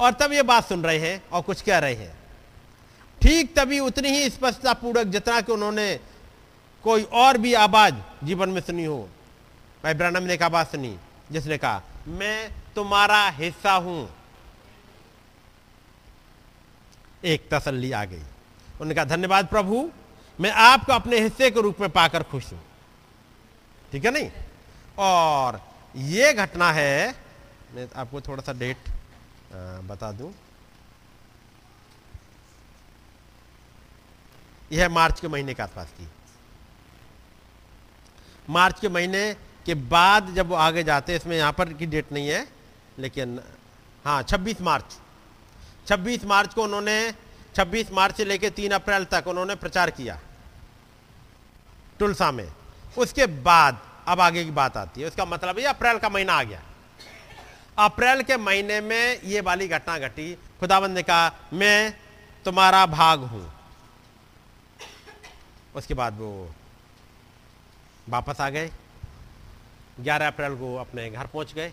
और तब ये बात सुन रहे हैं और कुछ कह रहे हैं। ठीक तभी उतनी ही स्पष्टता पूर्वक जितना कि उन्होंने कोई और भी आवाज़ जीवन में सुनी हो। भाई ब्रनम ने एक आवाज़ सुनी, जिसने कहा, मैं तुम्हारा हिस्सा हूँ। एक तसल्ली आ गई। उन्होंने कहा, धन्यवाद प्रभु, मैं आपको अपने हिस्से के रूप में पाकर खुश हूँ। ठीक है नहीं? और ये घटना है, मैं आपको थोड़ा सा डेट बता दूँ। यह मार्च के महीने के आसपास की। मार्च के महीने के बाद जब वो आगे जाते इसमें यहाँ पर की डेट नहीं है, लेकिन हाँ 26 मार्च। 26 मार्च को उन्होंने 26 मार्च से लेकर 3 अप्रैल तक उन्होंने प्रचार किया, टुलसा में। उसके बाद, अब आगे की बात आती है। उसका मतलब ये अप्रैल का महीना आ गया। अप्रैल के महीने में ये वाली घटना घटी। खुदाबंद ने कहा, मैं तुम्हारा भाग हूँ। उसके बाद वो वापस आ गए। 11 अप्रैल को अपने घर पहुँच गए,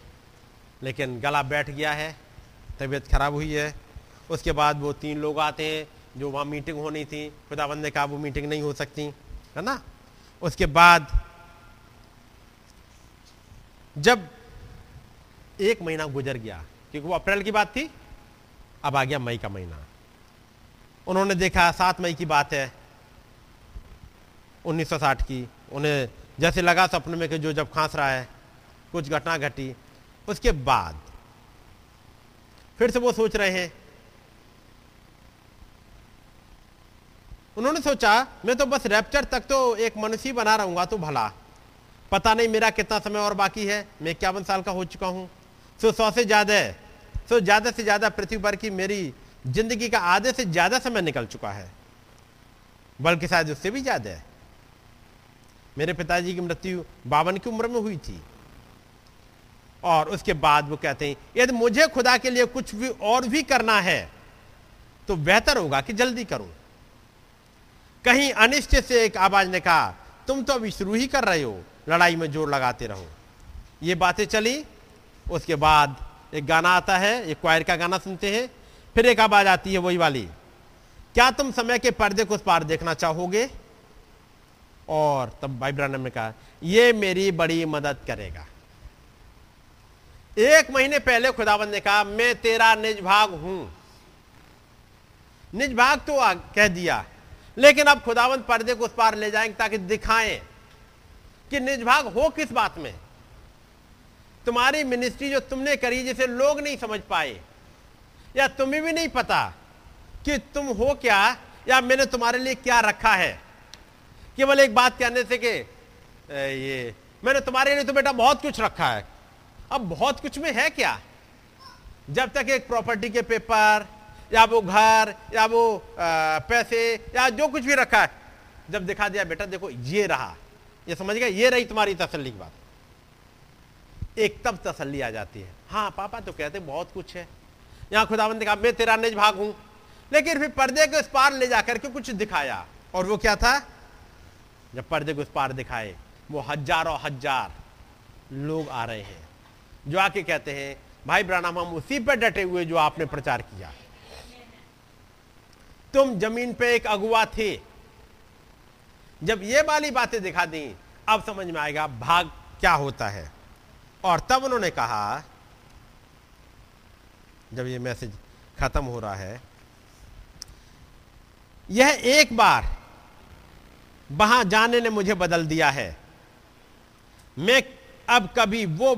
लेकिन गला बैठ गया है, तबीयत खराब हुई है। उसके बाद वो तीन लोग आते हैं, जो वहाँ मीटिंग होनी थी। खुदाबंद ने कहा, वो मीटिंग नहीं हो सकती। है ना? उसके बाद जब एक महीना गुजर गया, क्योंकि वो अप्रैल की बात थी, अब आ गया मई का महीना। उन्होंने देखा, सात मई की बात है 1960 की। उन्हें जैसे लगा सपने में कि जो जब खांस रहा है, कुछ घटना घटी। उसके बाद फिर से वो सोच रहे हैं उन्होंने सोचा, मैं तो बस रैप्चर तक तो एक मनुष्य बना रहूँगा तो भला। पता नहीं मेरा कितना समय और बाकी है, मैं इक्यावन साल का हो चुका हूँ। सो सौ से ज़्यादा सो ज़्यादा से ज़्यादा पृथ्वी पर की मेरी ज़िंदगी का आधे से ज़्यादा समय निकल चुका है। बल्कि शायद उससे भी ज़्यादा है। मेरे पिताजी की मृत्यु बावन की उम्र में हुई थी। और उसके बाद वो कहते हैं, यदि मुझे खुदा के लिए कुछ भी और भी करना है तो बेहतर होगा कि जल्दी करूँ। कहीं अनिश्चित से एक आवाज़ ने कहा, तुम तो अभी शुरू ही कर रहे हो, लड़ाई में ज़ोर लगाते रहो। ये बातें चली, उसके बाद एक गाना आता है एक क्वायर का गाना सुनते हैं, फिर एक आवाज़ आती है वही वाली, क्या तुम समय के पर्दे को उस पार देखना चाहोगे? और तब भाई ने कहा यह मेरी बड़ी मदद करेगा। एक महीने पहले खुदाबंद ने कहा, मैं तेरा निज भाग हूँ। निज भाग तो कह दिया लेकिन अब खुदावंत पर्दे को उस पार ले जाएँगे ताकि दिखाएँ कि निजभाग हो किस बात में। तुम्हारी मिनिस्ट्री जो तुमने करी जिसे लोग नहीं समझ पाए, या तुम्हें भी नहीं पता कि तुम हो क्या, या मैंने तुम्हारे लिए क्या रखा है। केवल एक बात कहने से कि ये, मैंने तुम्हारे लिए तो बेटा बहुत कुछ रखा है। अब बहुत कुछ में है क्या? जब तक एक प्रॉपर्टी के पेपर या वो घर, या वो पैसे, या जो कुछ भी रखा है। जब दिखा दिया, बेटा, देखो, ये रहा। ये समझ गया ये रही तुम्हारी तसल्ली की बात। एक तब तसल्ली आ जाती है। हाँ पापा तो कहते बहुत कुछ है। यहाँ खुदाबंद कहा, मैं तेरा निज भाग हूँ। लेकिन फिर पर्दे के उस पार ले जाकर के कुछ दिखाया। और वो क्या था? जब पर्दे को उस पार दिखाए, वो हज़ारों हज़ार लोग आ रहे हैं। जो आके कहते हैं, भाई ब्रानम हम उसी पर डटे हुए जो आपने प्रचार किया। तुम ज़मीन पे एक अगुआ थे। जब ये वाली बातें दिखा दी, अब समझ में आएगा भाग क्या होता है। और तब उन्होंने कहा, जब ये मैसेज खत्म हो रहा है, यह एक बार वहाँ जाने ने मुझे बदल दिया है। मैं अब कभी वो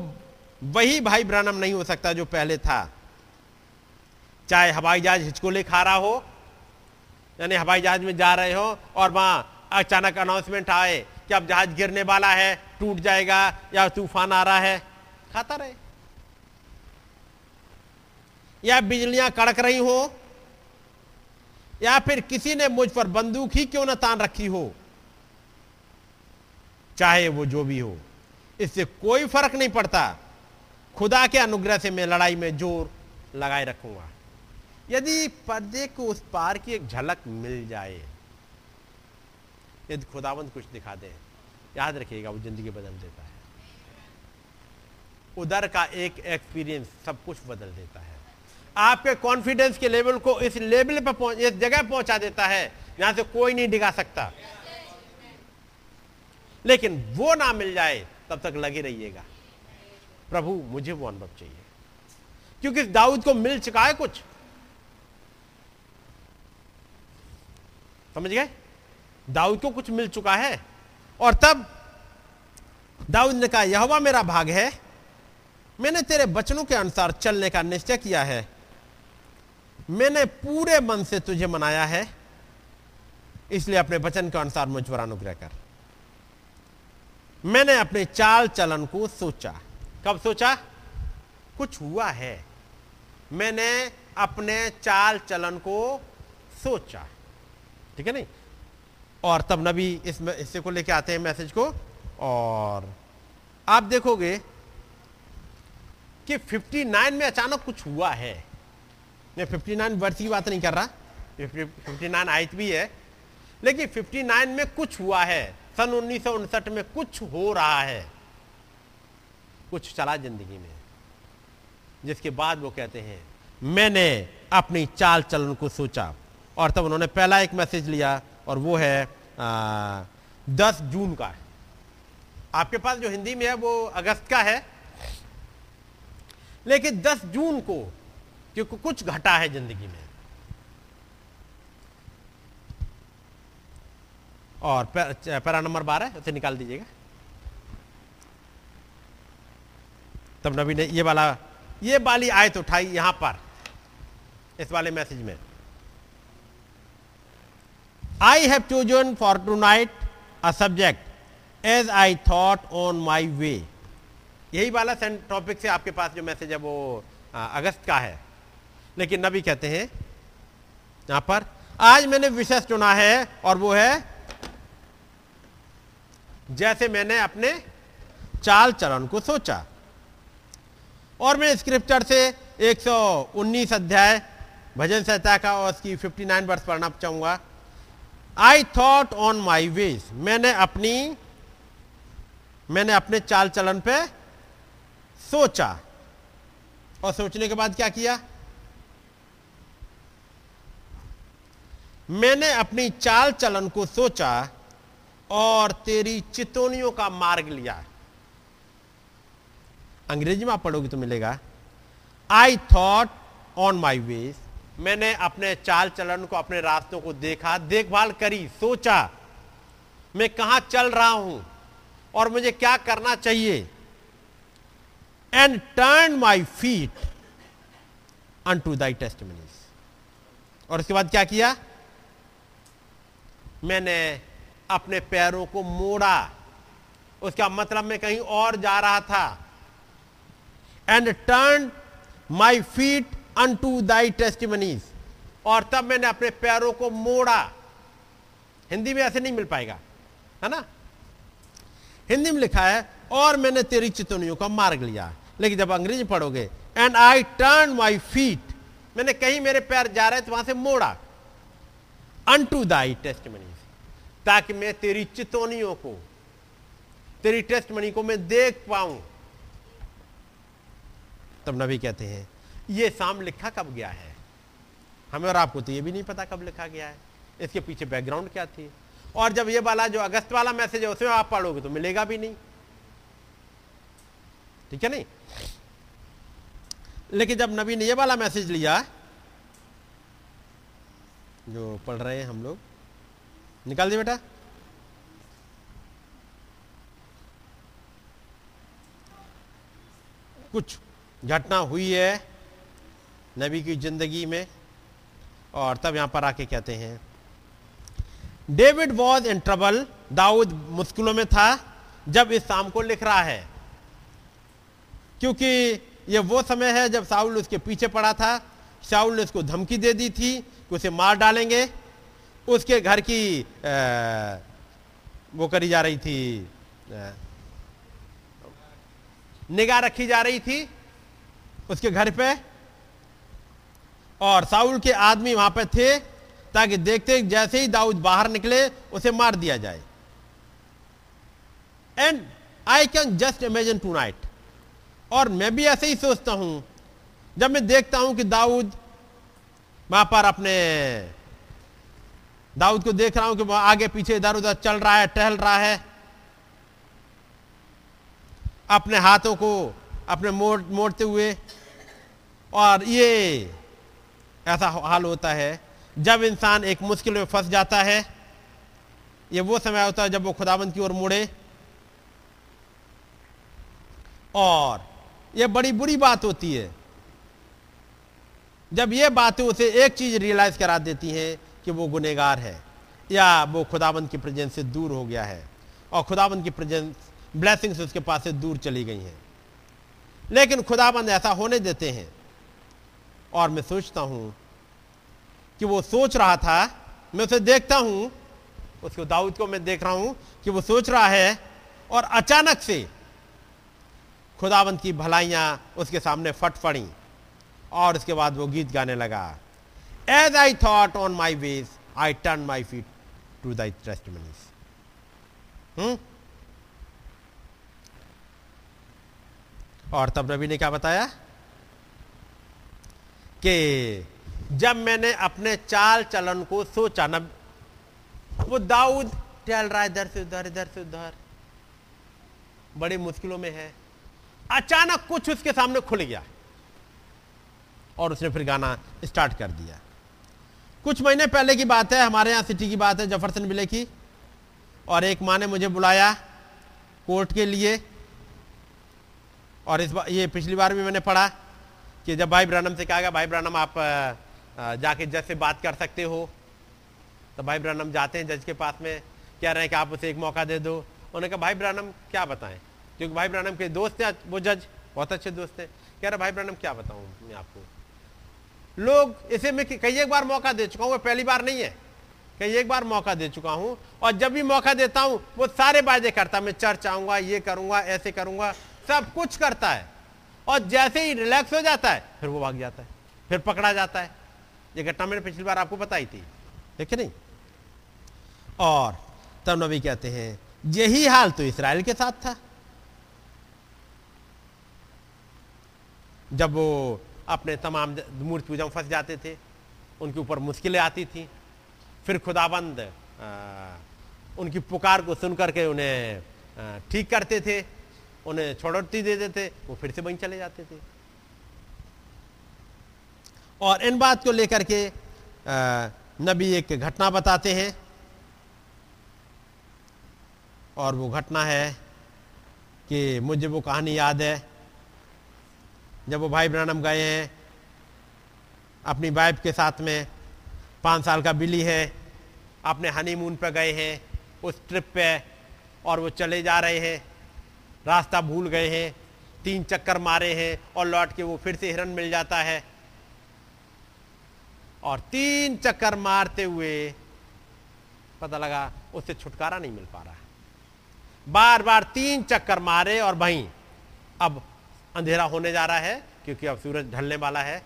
वही भाई ब्रानम नहीं हो सकता जो पहले था। चाहे हवाई जहाज़ हिचकोले खा रहा हो यानी हवाई जहाज़ में जा रहे हो और वहाँ अचानक अनाउंसमेंट आए कि अब जहाज़ गिरने वाला है, टूट जाएगा या तूफ़ान आ रहा है। खाता रहे। या बिजलियाँ कड़क रही हो, या फिर किसी ने मुझ पर बंदूक ही क्यों न तान रखी हो। चाहे वो जो भी हो, इससे कोई फ़र्क नहीं पड़ता। खुदा के अनुग्रह से मैं लड़ाई में ज़ोर लगाए रखूँगा। यदि पर्दे को उस पार की एक झलक मिल जाए, यदि खुदावंत कुछ दिखा दे, याद रखिएगा, वो ज़िंदगी बदल देता है। उधर का एक एक्सपीरियंस सब कुछ बदल देता है। आपके कॉन्फिडेंस के लेवल को इस लेवल पर इस जगह पहुँचा देता है यहाँ से कोई नहीं डिगा सकता। लेकिन वो ना मिल जाए, तब तक लगे रहिएगा। प्रभु, मुझे वो अनुभव चाहिए। क्योंकि दाऊद को मिल चुका है कुछ। समझ गए? दाऊद को कुछ मिल चुका है। और तब दाऊद ने कहा यह मेरा भाग है। मैंने तेरे बचनों के अनुसार चलने का निश्चय किया है। मैंने पूरे मन से तुझे मनाया है। इसलिए अपने वचन के अनुसार मुझ पर अनुग्रह कर। मैंने अपने चाल चलन को सोचा। कब सोचा? कुछ हुआ है। मैंने अपने चाल चलन को सोचा। ठीक है नहीं? और तब नबी इस हिस्से को लेके आते हैं मैसेज को, और आप देखोगे कि 59 में अचानक कुछ हुआ है। मैं 59 वर्ष की बात नहीं कर रहा। 59 आयत भी है। लेकिन 59 में कुछ हुआ है। सन उन्नीस सौ उनसठ में कुछ हो रहा है। कुछ चला ज़िंदगी में। जिसके बाद वो कहते हैं, मैंने अपनी चाल चलन को सोचा। और तब उन्होंने पहला एक मैसेज लिया और वो है आ, दस जून का है। आपके पास जो हिंदी में है वो अगस्त का है। लेकिन दस जून को क्योंकि कुछ घटा है ज़िंदगी में। और पैरा नंबर बारह उसे निकाल दीजिएगा। तब नबी ने ये वाला ये वाली आयत उठाई यहाँ पर इस वाले मैसेज में। I have chosen for tonight a subject as I thought on my way यही वाला टॉपिक से आपके पास जो मैसेज है वो अगस्त का है। लेकिन नबी कहते हैं, यहाँ पर, आज मैंने विशेष चुना है और वो है, जैसे मैंने अपने चाल चरण को सोचा। और मैं स्क्रिप्चर से 119 अध्याय, भजन संहिता का और उसकी 59 वर्ष पढ़ना चाहूँगा। I thought on my ways मैंने अपनी, मैंने अपने चाल चलन पे सोचा। और सोचने के बाद क्या किया? मैंने अपनी चाल चलन को सोचा और तेरी चितौनियों का मार्ग लिया। अंग्रेज़ी में आप पढ़ोगे तो मिलेगा। I thought on my ways मैंने अपने चाल चलन को, अपने रास्तों को देखा, देखभाल करी, सोचा, मैं कहाँ चल रहा हूँ और मुझे क्या करना चाहिए? And turn my feet unto thy test और उसके बाद क्या किया? मैंने अपने पैरों को मोड़ा। उसका मतलब मैं कहीं और जा रहा था। And turn my feet unto thy testimonies और तब मैंने अपने पैरों को मोड़ा। हिंदी में ऐसे नहीं मिल पाएगा, है ना? हिंदी में लिखा है, और मैंने तेरी चितौनियों का मार्ग लिया। लेकिन जब अंग्रेज़ी पढ़ोगे and I turn my feet मैंने कहीं मेरे पैर जा रहे थे वहाँ से मोड़ा। अन टू दाई टेस्ट ताकि मैं तेरी चितौनियों को, तेरी टेस्ट मनी को मैं देख पाऊँ। तब नबी कहते हैं ये साम लिखा कब गया है? हमें और आपको तो ये भी नहीं पता कब लिखा गया है। इसके पीछे बैकग्राउंड क्या थी? और जब ये वाला जो अगस्त वाला मैसेज है, उसमें आप पढ़ोगे तो मिलेगा भी नहीं। ठीक है नहीं? लेकिन जब नबी ने ये वाला मैसेज लिया, जो पढ़ रहे हैं हम लोग, निकाल दिए बेटा। कुछ घटना हुई है नबी की ज़िंदगी में और तब यहाँ पर आके कहते हैं David was in trouble Daud मुश्किलों में था जब इस शाम को लिख रहा है क्योंकि यह वो समय है जब साउल उसके पीछे पड़ा था साउल ने उसको धमकी दे दी थी कि उसे मार डालेंगे उसके घर की आ, वो करी जा रही थी निगाह रखी जा रही थी उसके घर पे और साउल के आदमी वहाँ पर थे, ताकि देखते जैसे ही दाऊद बाहर निकले, उसे मार दिया जाए। And I can just imagine tonight और मैं भी ऐसे ही सोचता हूँ, जब मैं देखता हूँ कि दाऊद वहाँ पर अपने, दाऊद को देख रहा हूँ कि वह आगे पीछे इधर उधर चल रहा है, टहल रहा है। अपने हाथों को अपने मोड़, मोड़ते हुए, और ये ऐसा हाल होता है। जब इंसान एक मुश्किल में फंस जाता है, ये वो समय होता है जब वो खुदाबंद की ओर मुड़े। और ये बड़ी बुरी बात होती है। जब ये बातें उसे एक चीज़ रियलाइज़ करा देती हैं कि वो गुनेगार है, या वो खुदाबंद की प्रेजेंस से दूर हो गया है, और खुदाबंद की प्रेजेंस ब्लेसिंग्स उसके पास से दूर चली गई हैं। लेकिन खुदाबंद ऐसा होने देते हैं। और मैं सोचता हूँ कि वो सोच रहा था, मैं उसे देखता हूँ, उसको दाऊद को मैं देख रहा हूँ कि वो सोच रहा है और अचानक से खुदावंत की भलाइयाँ उसके सामने फट पड़ी और उसके बाद वो गीत गाने लगा। As I thought on my ways I turn my feet to thy testimonies और तब नबी ने क्या बताया? कि जब मैंने अपने चाल चलन को सोचा न, वो दाऊद टहल रहा है इधर से उधर, इधर से उधर। बड़ी मुश्किलों में है। अचानक कुछ उसके सामने खुल गया और उसने फिर गाना स्टार्ट कर दिया। कुछ महीने पहले की बात है, हमारे यहाँ सिटी की बात है, जफरसन बिले की। और एक माँ ने मुझे बुलाया कोर्ट के लिए। और इस बार ये पिछली बार भी मैंने पढ़ा कि जब भाई ब्रानम से कहा गया, भाई ब्रानम आप जाके जज से बात कर सकते हो। तो भाई ब्रानम जाते हैं जज के पास में, कह रहे हैं कि आप उसे एक मौका दे दो। उन्होंने कहा, भाई ब्रानम क्या बताएँ? क्योंकि भाई ब्रानम के दोस्त हैं, वो जज, बहुत अच्छे दोस्त हैं। कह रहे, भाई ब्रानम क्या बताऊँ मैं आपको? लोग इसे मैं कई एक बार मौका दे चुका हूँ पहली बार नहीं है। कई एक बार मौका दे चुका हूँ, और जब भी मौका देता हूँ, वो सारे वायदे करता मैं चर्च आऊँगा, ये करूँगा, ऐसे करूँगा। सब कुछ करता है। और जैसे ही रिलैक्स हो जाता है, फिर वो भाग जाता है, फिर पकड़ा जाता है। ये घटना मैंने पिछली बार आपको बताई थी। देखे नहीं? और तब नबी कहते हैं, यही हाल तो इसराइल के साथ था। जब वो अपने तमाम मूर्ति पूजा में फंस जाते थे, उनके ऊपर मुश्किलें आती थी, फिर खुदाबंद उनकी पुकार को सुन करके उन्हें ठीक करते थे, उन्हें छोड़ती दे देते, वो फिर से वहीं चले जाते थे। और इन बात को लेकर के नबी एक घटना बताते हैं। और वो घटना है कि मुझे वो कहानी याद है। जब वो भाई ब्रानम गए हैं, अपनी वाइफ के साथ में पाँच साल का बिली है, अपने हनीमून पर गए हैं, उस ट्रिप पे, और वो चले जा रहे हैं, रास्ता भूल गए हैं, तीन चक्कर मारे हैं, और लौट के वो फिर से हिरन मिल जाता है। और तीन चक्कर मारते हुए पता लगा उससे छुटकारा नहीं मिल पा रहा बार बार तीन चक्कर मारे और वहीं अब अंधेरा होने जा रहा है, क्योंकि अब सूरज ढलने वाला है,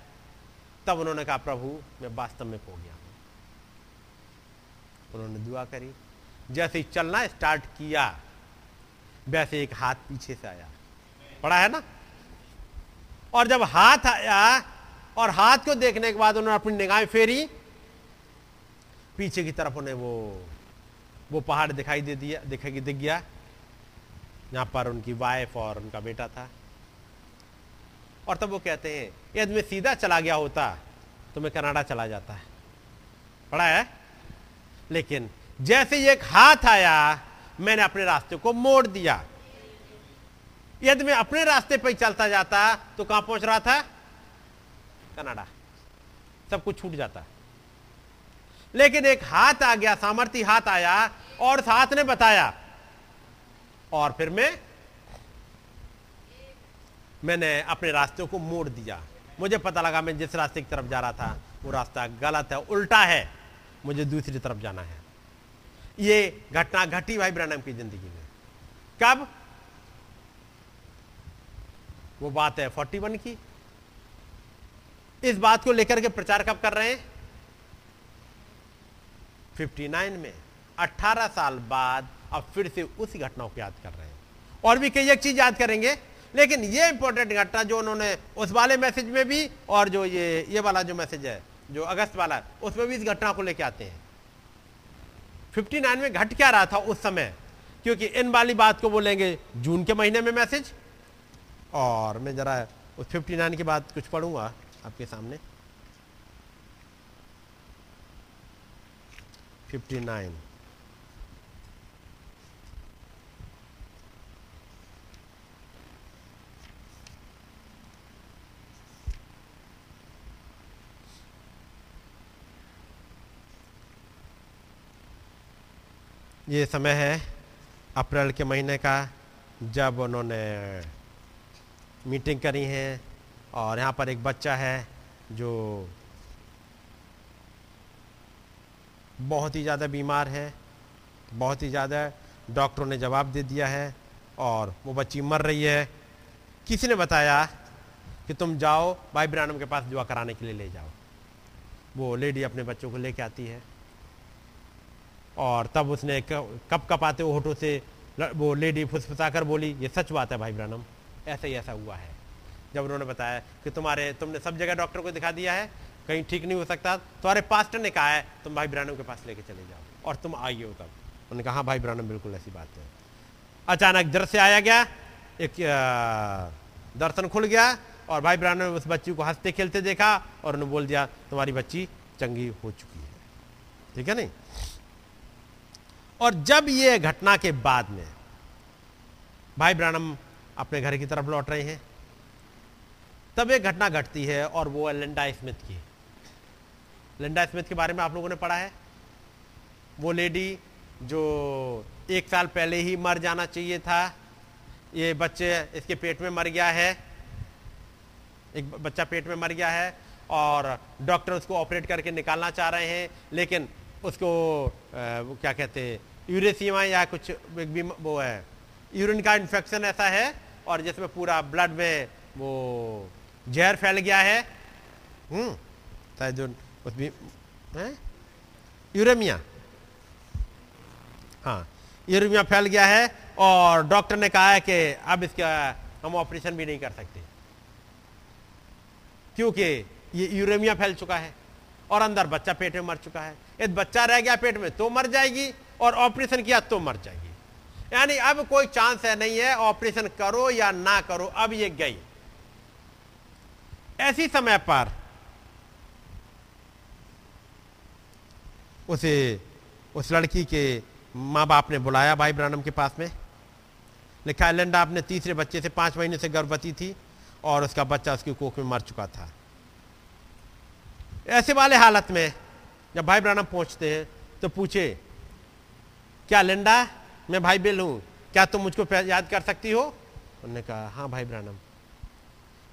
तब उन्होंने कहा, प्रभु, मैं वास्तव में खो गया हूँ। उन्होंने दुआ करी। जैसे ही चलना स्टार्ट किया, वैसे एक हाथ पीछे से आया। पड़ा है ना? और जब हाथ आया और हाथ को देखने के बाद उन्होंने अपनी निगाहें फेरी। पीछे की तरफ़ उन्हें वो वो पहाड़ दिखाई दे दिया, दिखाई दिख गया यहाँ पर उनकी वाइफ और उनका बेटा था। और तब वो कहते हैं यदि मैं सीधा चला गया होता तो मैं कनाडा चला जाता है। पड़ा है? लेकिन जैसे ही एक हाथ आया, मैंने अपने रास्ते को मोड़ दिया। यदि मैं अपने रास्ते पर चलता जाता तो कहाँ पहुँच रहा था? कनाडा। सब कुछ छूट जाता। लेकिन एक हाथ आ गया सामर्थ्य हाथ आया और उस हाथ ने बताया। और फिर मैं, मैंने अपने रास्ते को मोड़ दिया। मुझे पता लगा मैं जिस रास्ते की तरफ़ जा रहा था, वो रास्ता गलत है, उल्टा है। मुझे दूसरी तरफ़ जाना है। ये घटना घटी भाई ब्रनम की ज़िंदगी में। कब? वो बात है फोर्टी वन की। इस बात को लेकर के प्रचार कब कर रहे हैं? 59 में 18 साल बाद अब फिर से उसी घटना को याद कर रहे हैं। और भी कई एक चीज़ याद करेंगे, लेकिन ये इंपॉर्टेंट घटना जो उन्होंने उस वाले मैसेज में भी और जो ये ये वाला जो मैसेज है, जो अगस्त वाला है उसमें भी इस घटना को लेके आते हैं। 59 में घट क्या रहा था उस समय? क्योंकि इन वाली बात को बोलेंगे जून के महीने में मैसेज और मैं जरा उस 59 की बात कुछ पढ़ूँगा। आपके सामने। 59 ये समय है, अप्रैल के महीने का, जब उन्होंने मीटिंग करी है। और यहाँ पर एक बच्चा है जो बहुत ही ज़्यादा बीमार है, बहुत ही ज़्यादा डॉक्टरों ने जवाब दे दिया है और वो बच्ची मर रही है। किसी ने बताया कि तुम जाओ, भाई ब्रानम के पास दुआ कराने के लिए ले जाओ। वो लेडी अपने बच्चों को लेके आती है और तब उसने कप कपाते होठों से वो लेडी फुसफुसा कर बोली, ये सच बात है भाई ब्रानम, ऐसा ही ऐसा हुआ है। जब उन्होंने बताया कि तुम्हारे, तुमने सब जगह डॉक्टर को दिखा दिया है, कहीं ठीक नहीं हो सकता, तुम्हारे पास्टर ने कहा है, तुम भाई ब्रानम के पास लेके चले जाओ और तुम आइए हो तब उन्होंने कहा हाँ भाई ब्रानम, बिल्कुल ऐसी बात है। अचानक दृश्य आया गया, एक दर्शन खुल गया और भाई ब्रानम ने उस बच्ची को हँसते खेलते देखा और उन्होंने बोल दिया, तुम्हारी बच्ची चंगी हो चुकी है। ठीक है नहीं? और जब ये घटना के बाद में भाई ब्रानम अपने घर की तरफ़ लौट रहे हैं तब एक घटना घटती है और वो है लिंडा स्मिथ की। लिंडा स्मिथ के बारे में आप लोगों ने पढ़ा है? वो लेडी जो एक साल पहले ही मर जाना चाहिए था, ये बच्चे इसके पेट में मर गया है, एक बच्चा पेट में मर गया है और डॉक्टर उसको ऑपरेट करके निकालना चाह रहे हैं, लेकिन उसको वो क्या कहते हैं, यूरेसीमा या कुछ वो है, यूरिन का इन्फेक्शन ऐसा है और जिसमें पूरा ब्लड में वो जहर फैल गया है। हम्म जो उस यूरेमिया। हाँ यूरेमिया फैल गया है और डॉक्टर ने कहा है कि अब इसका हम ऑपरेशन भी नहीं कर सकते। क्योंकि ये यूरेमिया फैल चुका है और अंदर बच्चा पेट में मर चुका है। यदि बच्चा रह गया पेट में तो मर जाएगी और ऑपरेशन किया तो मर जाएगी। यानी अब कोई चांस है नहीं है, ऑपरेशन करो या ना करो, अब ये गई। ऐसी समय पर उसे, उस लड़की के माँ बाप ने बुलाया भाई ब्रानम के पास में। लिखा एलेंडा अपने तीसरे बच्चे से पाँच महीने से गर्भवती थी और उसका बच्चा उसकी कोख में मर चुका था। ऐसे वाले हालत में जब भाई ब्रानम पहुँचते हैं तो पूछे, क्या लिंडा, मैं भाई बिल हूँ, क्या तुम मुझको याद कर सकती हो? उन्होंने कहा हाँ भाई ब्रानम।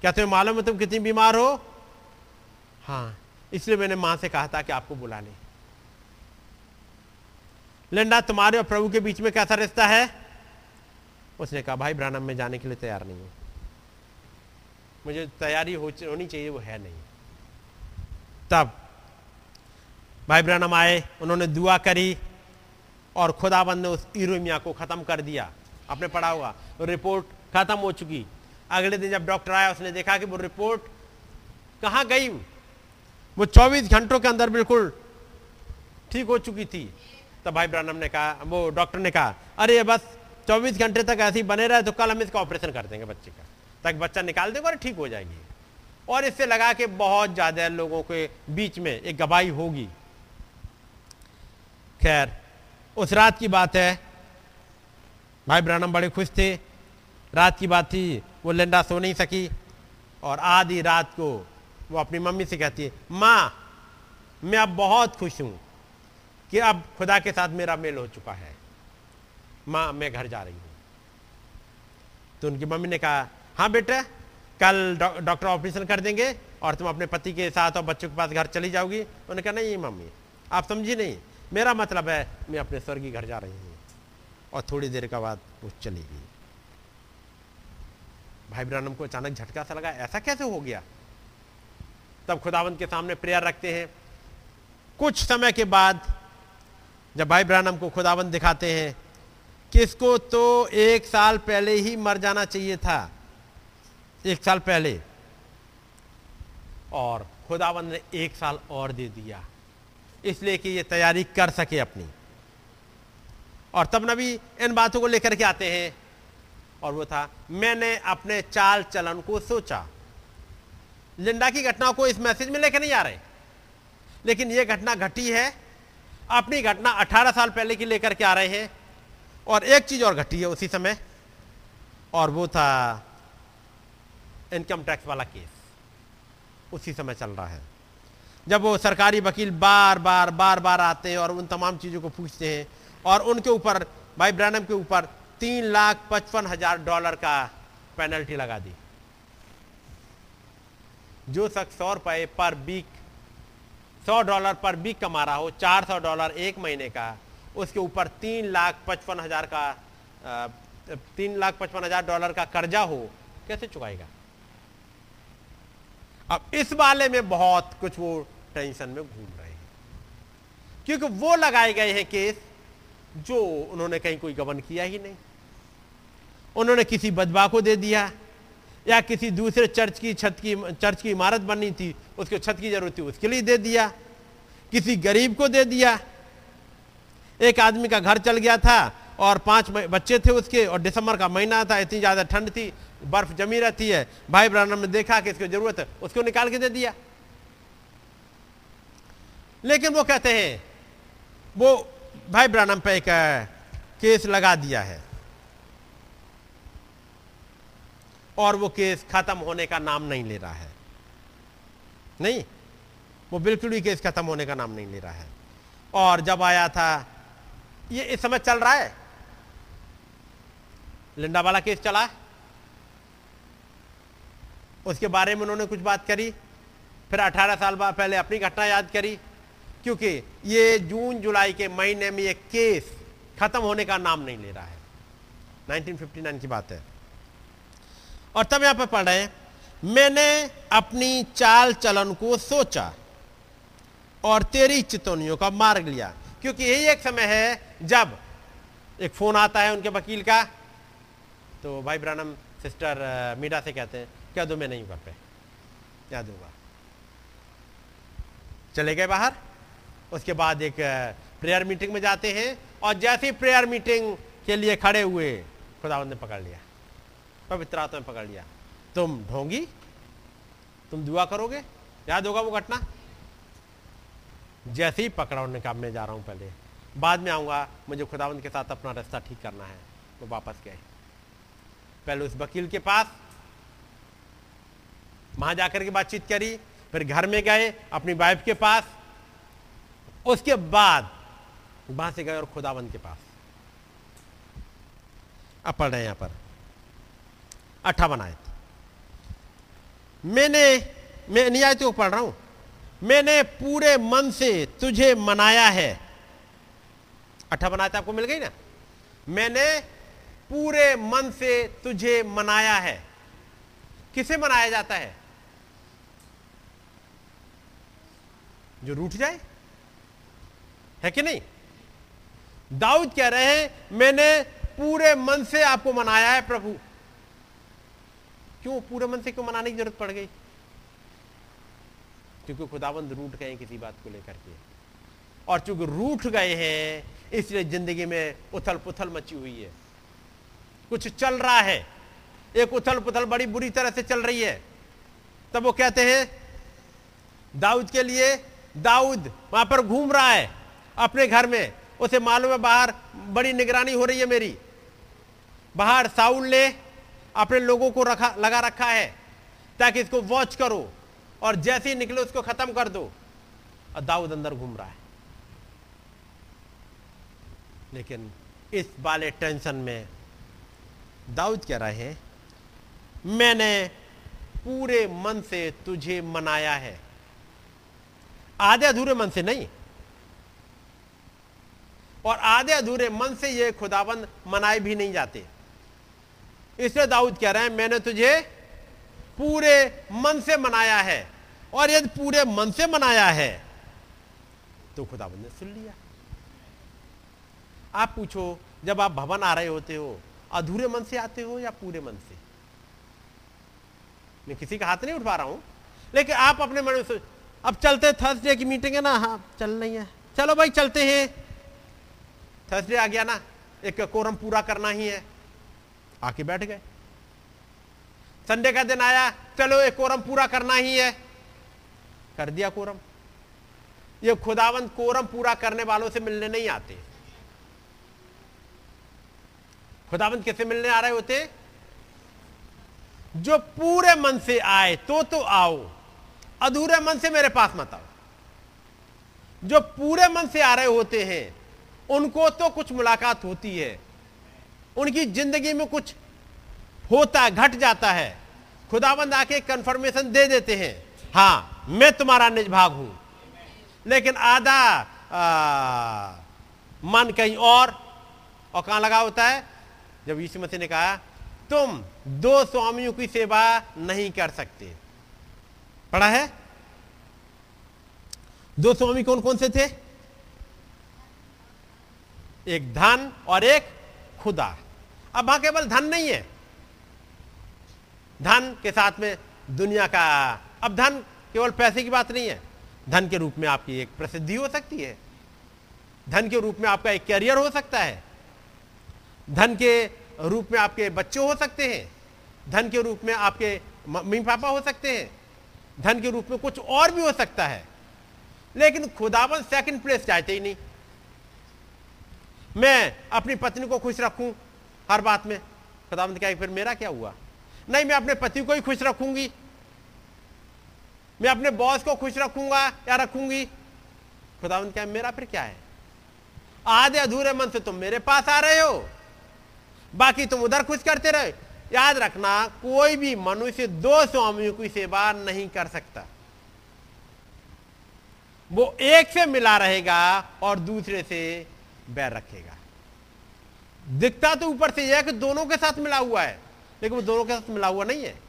क्या तुम्हें मालूम है तुम कितनी बीमार हो? हाँ इसलिए मैंने माँ से कहा था कि आपको बुला ले। लिंडा तुम्हारे और प्रभु के बीच में कैसा रिश्ता है? उसने कहा भाई ब्रानम में जाने के लिए तैयार नहीं हूँ। मुझे तैयारी हो, होनी चाहिए वो है नहीं। तब भाई ब्रानम आए उन्होंने दुआ करी और खुदाबंद ने उस इरोमिया को खत्म कर दिया। आपने पढ़ा होगा रिपोर्ट खत्म हो चुकी। अगले दिन जब डॉक्टर आया, उसने देखा कि वो रिपोर्ट कहाँ गई वो 24 घंटों के अंदर बिल्कुल ठीक हो चुकी थी। तब भाई ब्रानम ने कहा, वो डॉक्टर ने कहा, अरे बस 24 घंटे तक ऐसे ही बने रहे तो कल हम इसका ऑपरेशन कर देंगे बच्चे का। ताकि बच्चा निकाल देंगे और ठीक हो जाएगी। और इससे लगा के बहुत ज़्यादा लोगों के बीच में एक गवाही होगी। खैर, उस रात की बात है। भाई ब्रानम बड़े खुश थे। रात की बात थी वो लिंडा सो नहीं सकी। और आधी रात को वो अपनी मम्मी से कहती है, माँ, मैं अब बहुत खुश हूँ कि अब खुदा के साथ मेरा मेल हो चुका है। माँ, मैं घर जा रही हूँ। तो उनकी मम्मी ने कहा हाँ बेटा, कल डॉक्टर ऑपरेशन कर देंगे और तुम अपने पति के साथ और बच्चों के पास घर चली जाओगी। उन्होंने कहा, नहीं मम्मी, आप समझी नहीं, मेरा मतलब है मैं अपने स्वर्गीय घर जा रही हूँ। और थोड़ी देर के बाद वो चली गई। भाई ब्रानम को अचानक झटका सा लगा, ऐसा कैसे हो गया? तब खुदावंत के सामने प्रेयर रखते हैं। कुछ समय के बाद जब भाई ब्रानम को खुदावंत दिखाते हैं किसको तो एक साल पहले ही मर जाना चाहिए था। एक साल पहले। और खुदावंत ने एक साल और दे दिया, इसलिए कि ये तैयारी कर सके अपनी। और तब नबी इन बातों को लेकर के आते हैं और वो था, मैंने अपने चाल चलन को सोचा। लिंडा की घटना को इस मैसेज में लेकर नहीं आ रहे। लेकिन यह घटना घटी है, अपनी घटना 18 साल पहले की लेकर के आ रहे हैं। और एक चीज़ और घटी है उसी समय, और वो था इनकम टैक्स वाला केस। उसी समय चल रहा है। जब वो सरकारी वकील बार बार बार बार आते हैं और उन तमाम चीज़ों को पूछते हैं, और उनके ऊपर, भाई ब्रैनम के ऊपर तीन लाख पचपन हज़ार डॉलर का पेनल्टी लगा दी। जो शख्स सौ रुपए पर वीक सौ डॉलर पर वीक कमा रहा हो, चार सौ डॉलर एक महीने का, उसके ऊपर तीन लाख पचपन हज़ार का तीन लाख पचपन हज़ार डॉलर का कर्जा हो, कैसे चुकाएगा? अब इस वाले में बहुत कुछ वो टेंशन में घूम रहे हैं। क्योंकि वो लगाए गए हैं केस जो उन्होंने कहीं कोई गबन किया ही नहीं। उन्होंने किसी बदबा को दे दिया, या किसी दूसरे चर्च की छत की, चर्च की इमारत बननी थी, उसको छत की ज़रूरत थी, उसके लिए दे दिया। किसी गरीब को दे दिया। एक आदमी का घर चल गया था और पाँच बच्चे थे उसके, और दिसंबर का महीना था, इतनी ज़्यादा ठंड थी, बर्फ़ जमी रहती है। भाई ब्राह्मण ने देखा कि इसको ज़रूरत है, उसको निकाल के दे दिया। लेकिन वो कहते हैं, वो भाई ब्रानम पे एक केस लगा दिया है। और वो केस खत्म होने का नाम नहीं ले रहा है। नहीं, वो बिल्कुल भी केस खत्म होने का नाम नहीं ले रहा है। और जब आया था, ये इस समय चल रहा है? लिंडा वाला केस चला? उसके बारे में उन्होंने कुछ बात करी। फिर 18 साल बाद पहले अपनी घटना याद करी, क्योंकि ये जून, जुलाई के महीने में ये केस खत्म होने का नाम नहीं ले रहा है। 1959 की बात है। और तब यहाँ पर पढ़ रहे हैं, मैंने अपनी चाल चलन को सोचा और तेरी चितौनियों का मार्ग लिया। क्योंकि यही एक समय है जब एक फ़ोन आता है उनके वकील का तो भाई ब्रानम, सिस्टर मीडा से कहते हैं, क्या दो मैं नहीं घर पे? क्या दूँगा चले गए बाहर। उसके बाद एक प्रेयर मीटिंग में जाते हैं और जैसे प्रेयर मीटिंग के लिए खड़े हुए खुदावंद ने पकड़ लिया। पवित्र आत्मा ने पकड़ लिया। तुम ढोंगी, तुम दुआ करोगे? याद होगा वो घटना? जैसे ही पकड़ा उन्होंने कहा मैं जा रहा हूँ पहले। बाद में आऊँगा, मुझे खुदावंद के साथ अपना रास्ता ठीक करना है। वो वापस गए। पहले उस वकील के पास, वहाँ जाकर के बातचीत करी, फिर घर में गए, अपनी वाइफ के पास। उसके बाद वहाँ से गए और खुदावंत के पास। अब पढ़ रहे हैं यहाँ पर। अट्ठावन आयत मैंने, मैं नियायतों को पढ़ रहा हूँ। मैंने पूरे मन से तुझे मनाया है। अट्ठावन आयत आपको मिल गई ना? मैंने पूरे मन से तुझे मनाया है। किसे मनाया जाता है? जो रूठ जाए। है कि नहीं? दाऊद कह रहे हैं, मैंने पूरे मन से आपको मनाया है, प्रभु। क्यों? पूरे मन से क्यों मनाने की ज़रूरत पड़ गई? क्योंकि खुदाबंद रूठ गए किसी बात को लेकर के। और चूँकि रूठ गए हैं, इसलिए ज़िंदगी में उथल पुथल मची हुई है। कुछ चल रहा है। एक उथल पुथल बड़ी बुरी तरह से चल रही है। तब वो कहते हैं, दाऊद के लिए, दाऊद वहाँ पर घूम रहा है, अपने घर में। उसे मालूम है बाहर बड़ी निगरानी हो रही है मेरी। बाहर साउल ने अपने लोगों को रखा, लगा रखा है, ताकि इसको वॉच करो और जैसे ही निकले उसको खत्म कर दो। और दाऊद अंदर घूम रहा है। लेकिन इस वाले टेंशन में दाऊद कह रहे हैं, मैंने पूरे मन से तुझे मनाया है। आधे अधूरे मन से नहीं। और आधे अधूरे मन से ये खुदाबंद मनाए भी नहीं जाते। इसलिए दाऊद कह रहे हैं, मैंने तुझे पूरे मन से मनाया है और यदि पूरे मन से मनाया है तो खुदाबंद ने सुन लिया। आप पूछो, जब आप भवन आ रहे होते हो, अधूरे मन से आते हो या पूरे मन से? मैं किसी का हाथ नहीं उठा रहा हूँ, लेकिन आप अपने मन में सोच अब चलते थर्सडे की मीटिंग है ना? हाँ चल नहीं है। चलो भाई, चलते हैं। थर्सडे आ गया ना, एक कोरम पूरा करना ही है। आके बैठ गए। संडे का दिन आया, चलो एक कोरम पूरा करना ही है। कर दिया कोरम। ये खुदावंत कोरम पूरा करने वालों से मिलने नहीं आते। खुदावंत किससे मिलने आ रहे होते? जो पूरे मन से आए तो तो आओ। अधूरे मन से मेरे पास मत आओ। जो पूरे मन से आ रहे होते हैं, उनको तो कुछ मुलाकात होती है। उनकी ज़िंदगी में कुछ होता है घट जाता है। खुदाबंद आके कंफर्मेशन दे देते हैं। हाँ मैं तुम्हारा निज भाग हूँ। लेकिन आधा मन कहीं और और कहाँ लगा होता है? जब यीशु मसीह ने कहा, तुम दो स्वामियों की सेवा नहीं कर सकते। पढ़ा है? दो स्वामी कौन कौन से थे? एक धन और एक खुदा। अब वहाँ केवल धन नहीं है। धन के साथ में दुनिया का, अब धन केवल पैसे की बात नहीं है। धन के रूप में आपकी एक प्रसिद्धि हो सकती है। धन के रूप में आपका एक कैरियर हो सकता है। धन के रूप में आपके बच्चे हो सकते हैं। धन के रूप में आपके मम्मी पापा हो सकते हैं। धन के रूप में कुछ और भी हो सकता है। लेकिन खुदावन सेकंड प्लेस चाहते ही नहीं। मैं अपनी पत्नी को खुश रखूँ हर बात में। खुदावंत क्या फिर मेरा क्या हुआ? नहीं, मैं अपने पति को ही खुश रखूँगी। मैं अपने बॉस को खुश रखूँगा या रखूँगी? खुदावंत क्या मेरा फिर क्या है? आधे अधूरे मन से तुम मेरे पास आ रहे हो। बाकी तुम उधर खुश करते रहे। याद रखना, कोई भी मनुष्य दो स्वामियों की सेवा नहीं कर सकता। वो एक से मिला रहेगा और दूसरे से बैर रखेगा। दिखता तो ऊपर से यह है कि दोनों के साथ मिला हुआ है लेकिन वो दोनों के साथ मिला हुआ नहीं है।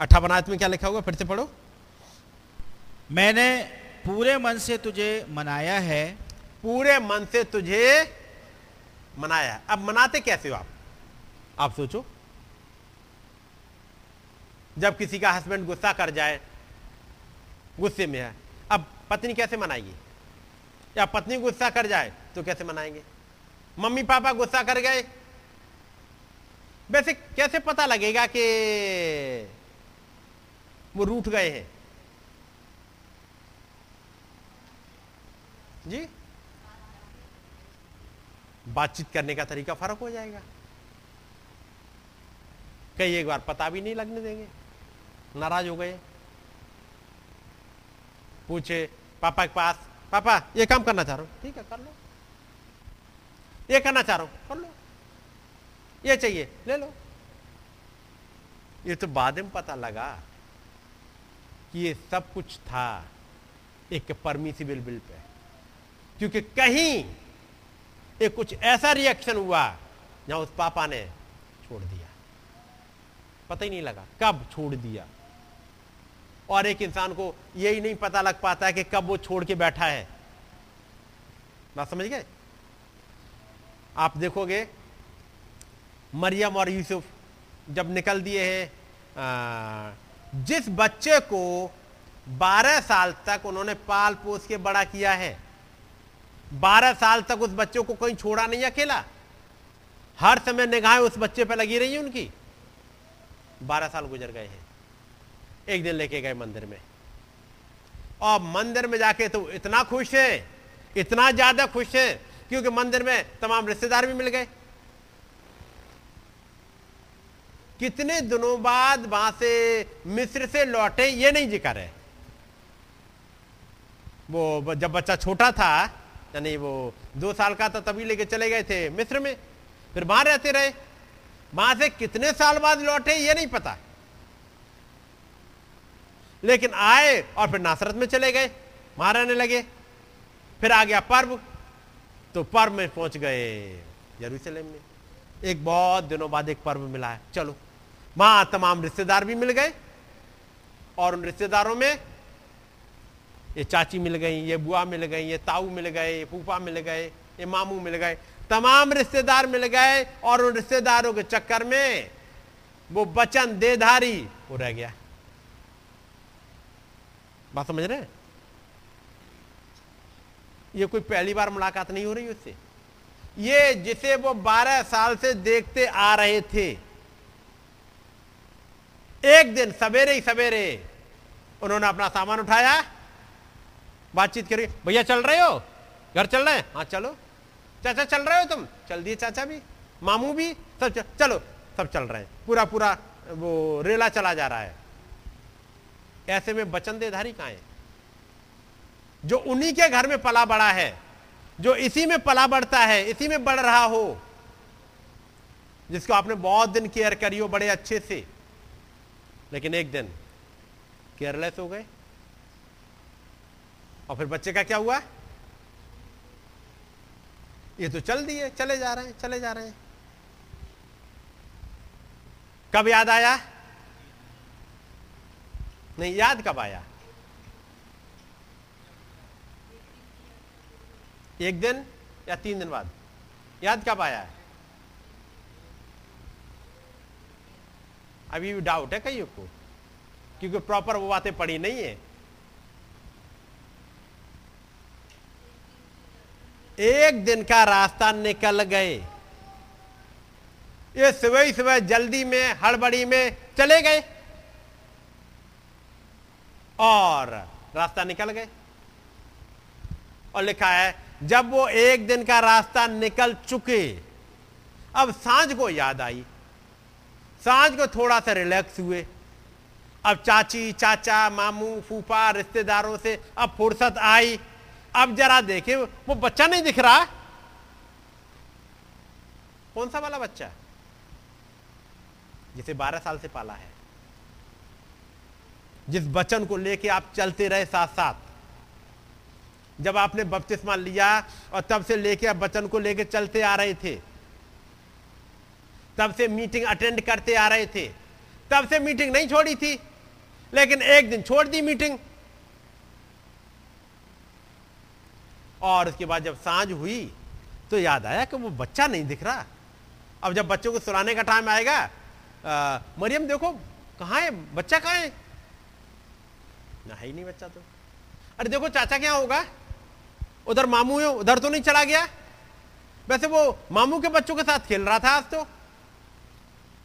अट्ठावन आयत में क्या लिखा हुआ फिर से पढ़ो। मैंने पूरे मन से तुझे मनाया है। पूरे मन से तुझे मनाया है। अब मनाते कैसे हो आप? आप सोचो। जब किसी का हस्बैंड गुस्सा कर जाए गुस्से में है अब पत्नी कैसे मनाएगी? या पत्नी गुस्सा कर जाए तो कैसे मनाएँगे? मम्मी पापा गुस्सा कर गए। वैसे कैसे पता लगेगा कि वो रूठ गए हैं? जी? बातचीत करने का तरीका फ़र्क हो जाएगा। कई एक बार पता भी नहीं लगने देंगे। नाराज़ हो गए। पूछे, पापा के पास, पापा, ये काम करना चाह रहा हूँ? ठीक है, कर लो। ये करना चाह रहा हूँ, कर लो। ये चाहिए, ले लो। ये तो बाद में पता लगा कि ये सब कुछ था एक परमिसिबल बिल पे। क्योंकि कहीं एक कुछ ऐसा रिएक्शन हुआ जहाँ उस पापा ने छोड़ दिया। पता ही नहीं लगा, कब छोड़ दिया। और एक इंसान को यही नहीं पता लग पाता है कि कब वो छोड़ के बैठा है। बात समझ गए? आप देखोगे, मरियम और यूसुफ जब निकल दिए हैं जिस बच्चे को 12 साल तक उन्होंने पाल पोस के बड़ा किया है 12 साल तक उस बच्चे को कहीं छोड़ा नहीं अकेला। हर समय निगाहें उस बच्चे पर लगी रही उनकी। 12 साल गुजर गए हैं, एक दिन लेके गए मंदिर में। और मंदिर में जाके तो इतना खुश है, इतना ज़्यादा खुश है क्योंकि मंदिर में तमाम रिश्तेदार भी मिल गए। कितने दिनों बाद वहाँ से मिस्र से लौटे, ये नहीं ज़िक्र है वो जब बच्चा छोटा था, यानी वो दो साल का था, तभी लेके चले गए थे मिस्र में। फिर वहाँ रहते रहे। वहाँ से कितने साल बाद लौटे, ये नहीं पता। लेकिन आए और फिर नासरत में चले गए। वहाँ रहने लगे। फिर आ गया पर्व तो पर्व में पहुँच गए यरूशलेम में। एक बहुत दिनों बाद एक पर्व मिला है। चलो, वहाँ तमाम रिश्तेदार भी मिल गए और उन रिश्तेदारों में ये चाची मिल गई, ये बुआ मिल गई, ये ताऊ मिल गए, ये फूफा मिल गए, ये मामू मिल गए। तमाम रिश्तेदार मिल गए और उन रिश्तेदारों के चक्कर में वो बचन देधारी वो रह गया। बात समझ रहे हैं? ये कोई पहली बार मुलाकात नहीं हो रही उससे? ये जिसे वो 12 साल से देखते आ रहे थे। एक दिन सवेरे ही सवेरे उन्होंने अपना सामान उठाया बातचीत करी भैया चल रहे हो? घर चल रहे हैं? हाँ चलो। चाचा चल रहे हो तुम? चल दिए चाचा भी मामू भी सब चल, चलो सब चल रहे हैं। पूरा पूरा वो रेला चला जा रहा है। ऐसे में बचन देधारी कहा है? जो उन्हीं के घर में पला बड़ा है, जो इसी में पला बढ़ता है, इसी में बढ़ रहा हो, जिसको आपने बहुत दिन केयर करी हो बड़े अच्छे से। लेकिन एक दिन केयरलेस हो गए। और फिर बच्चे का क्या हुआ? ये तो चल दिए, चले जा रहे हैं, चले जा रहे हैं। कब याद आया? नहीं, याद कब आया? एक दिन या तीन दिन बाद। याद कब आया? है अभी डाउट है कईयों को, क्योंकि प्रॉपर वो बातें पढ़ी नहीं है। एक दिन का रास्ता निकल गए। ये सुबह ही सुबह जल्दी में, हड़बड़ी में चले गए। और रास्ता निकल गए। और लिखा है जब वो एक दिन का रास्ता निकल चुके, अब साँझ को याद आई। साँझ को थोड़ा सा रिलैक्स हुए। अब चाची, चाचा, मामू, फूफा, रिश्तेदारों से अब फुर्सत आई। अब जरा देखे, वो बच्चा नहीं दिख रहा? कौन सा वाला बच्चा? जिसे 12 साल से पाला है। जिस बचन को लेके आप चलते रहे साथ साथ जब आपने बपतिस्मा लिया और तब से लेके आप बचन को लेके चलते आ रहे थे। तब से मीटिंग अटेंड करते आ रहे थे। तब से मीटिंग नहीं छोड़ी थी, लेकिन एक दिन छोड़ दी मीटिंग और उसके बाद जब साँझ हुई तो याद आया कि वो बच्चा नहीं दिख रहा। अब जब बच्चों को सुनाने का टाइम आएगा मरियम देखो, कहाँ है? बच्चा कहाँ है? ना है ही नहीं बच्चा तो। अरे देखो, चाचा क्या होगा? उधर मामू है, उधर तो नहीं चला गया। वैसे वो मामू के बच्चों के साथ खेल रहा था आज तो।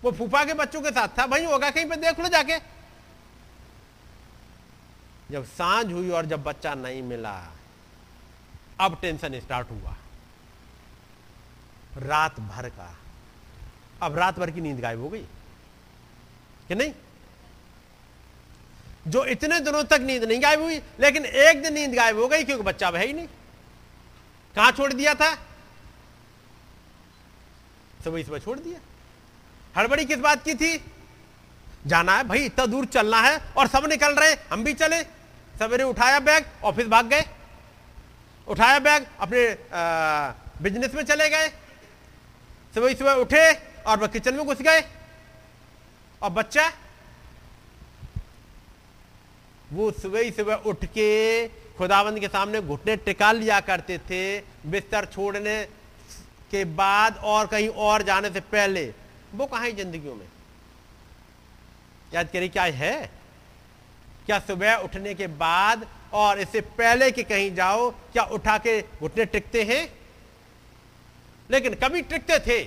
वो फूफा के बच्चों के साथ था। भाई, होगा कहीं पे, देख लो जाके। जब साँझ हुई और जब बच्चा नहीं मिला, अब टेंशन स्टार्ट हुआ। रात भर का। अब रात भर की नींद गायब हो गई। कि नहीं? जो इतने दिनों तक नींद नहीं गायब हुई, लेकिन एक दिन नींद गायब हो गई, क्योंकि बच्चा है ही नहीं। कहाँ छोड़ दिया था? सुबह सुबह छोड़ दिया। हड़बड़ी किस बात की थी? जाना है भाई, इतना दूर चलना है और सब निकल रहे, हम भी चले। सवेरे उठाया बैग, ऑफ़िस भाग गए। उठाया बैग, अपने बिज़नेस में चले गए। सुबह सुबह उठे और वह किचन में घुस गए। और बच्चा, वो सुबह सुबह उठ के खुदाबंद के सामने घुटने टिका लिया करते थे, बिस्तर छोड़ने के बाद और कहीं और जाने से पहले। वो कहा जिंदगियों में? याद करिए, क्या है? क्या सुबह उठने के बाद और इससे पहले कि कहीं जाओ, क्या उठा के घुटने टिकते हैं? लेकिन कभी टिकते थे।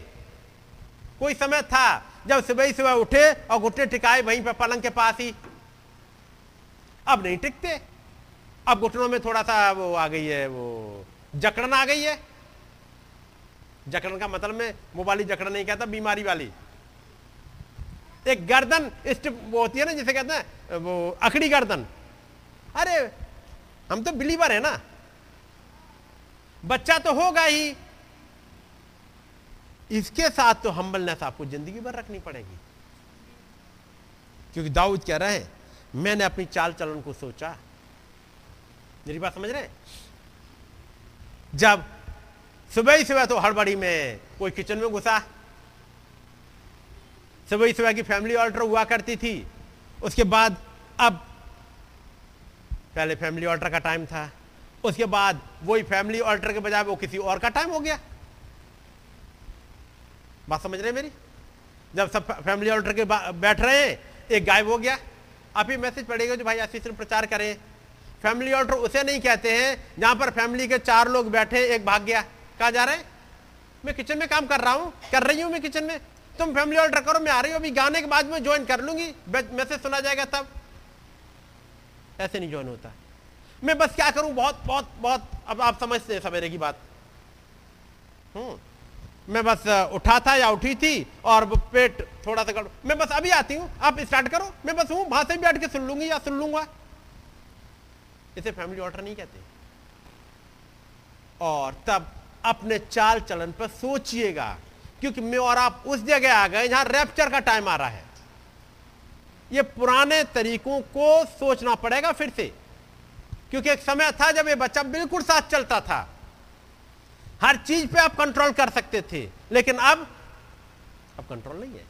कोई समय था जब सुबह ही सुबह उठे और घुटने टिकाए, वहीं पर पलंग के पास ही। अब नहीं टिकते। अब घुटनों में थोड़ा सा वो आ गई है, वो जकड़न आ गई है। जकड़न का मतलब में वो वाली जकड़न नहीं कहता, बीमारी वाली। एक गर्दन स्टिप वो होती है ना, जिसे कहते हैं, वो अखड़ी गर्दन। अरे, हम तो बिलीवर है ना। बच्चा तो होगा ही। इसके साथ तो हम्बलनेस आपको ज़िंदगी भर रखनी पड़ेगी। क्योंकि दाऊद कह रहे हैं, मैंने अपनी चाल चलन को सोचा। मेरी बात समझ रहे हैं? जब सुबह ही सुबह तो हड़बड़ी में कोई किचन में घुसा। सुबह ही सुबह की फैमिली ऑल्टर हुआ करती थी। उसके बाद अब पहले फैमिली ऑल्टर का टाइम था। उसके बाद वही फैमिली ऑल्टर के बजाय वो किसी और का टाइम हो गया। बात समझ रहे मेरी? जब सब फैमिली ऑल्टर के बैठ रहे हैं, एक गायब हो गया। आप ही मैसेज पड़ेगा जो भाई आशीष प्रचार करें। फैमिली ऑल्टर उसे नहीं कहते हैं। जहाँ पर फैमिली के चार लोग बैठे, एक भाग गया। कहा जा रहा है, मैं किचन में काम कर रहा हूँ, कर रही हूँ मैं किचन में। तुम फैमिली ऑल्टर करो, मैं आ रही हूँ, अभी गाने के बाद में ज्वाइन कर लूँगी। मैसेज सुना जाएगा तब। ऐसे नहीं ज्वाइन होता। मैं बस क्या करूँ? बहुत बहुत बहुत, अब आप समझते हैं सवेरे की बात। हम्म। मैं बस उठा था या उठी थी और पेट थोड़ा सा गड़, मैं बस अभी आती हूँ, आप स्टार्ट करो। मैं बस हूँ, वहाँ से बैठ के सुन लूँगी या सुन लूँगा। इसे फैमिली ऑर्डर नहीं कहते। और तब अपने चाल चलन पर सोचिएगा, क्योंकि मैं और आप उस जगह आ गए जहाँ रैप्चर का टाइम आ रहा है। ये पुराने तरीकों को सोचना पड़ेगा फिर से। क्योंकि एक समय था जब ये बच्चा बिल्कुल साथ चलता था। हर चीज़ पे आप कंट्रोल कर सकते थे, लेकिन अब अब कंट्रोल नहीं है।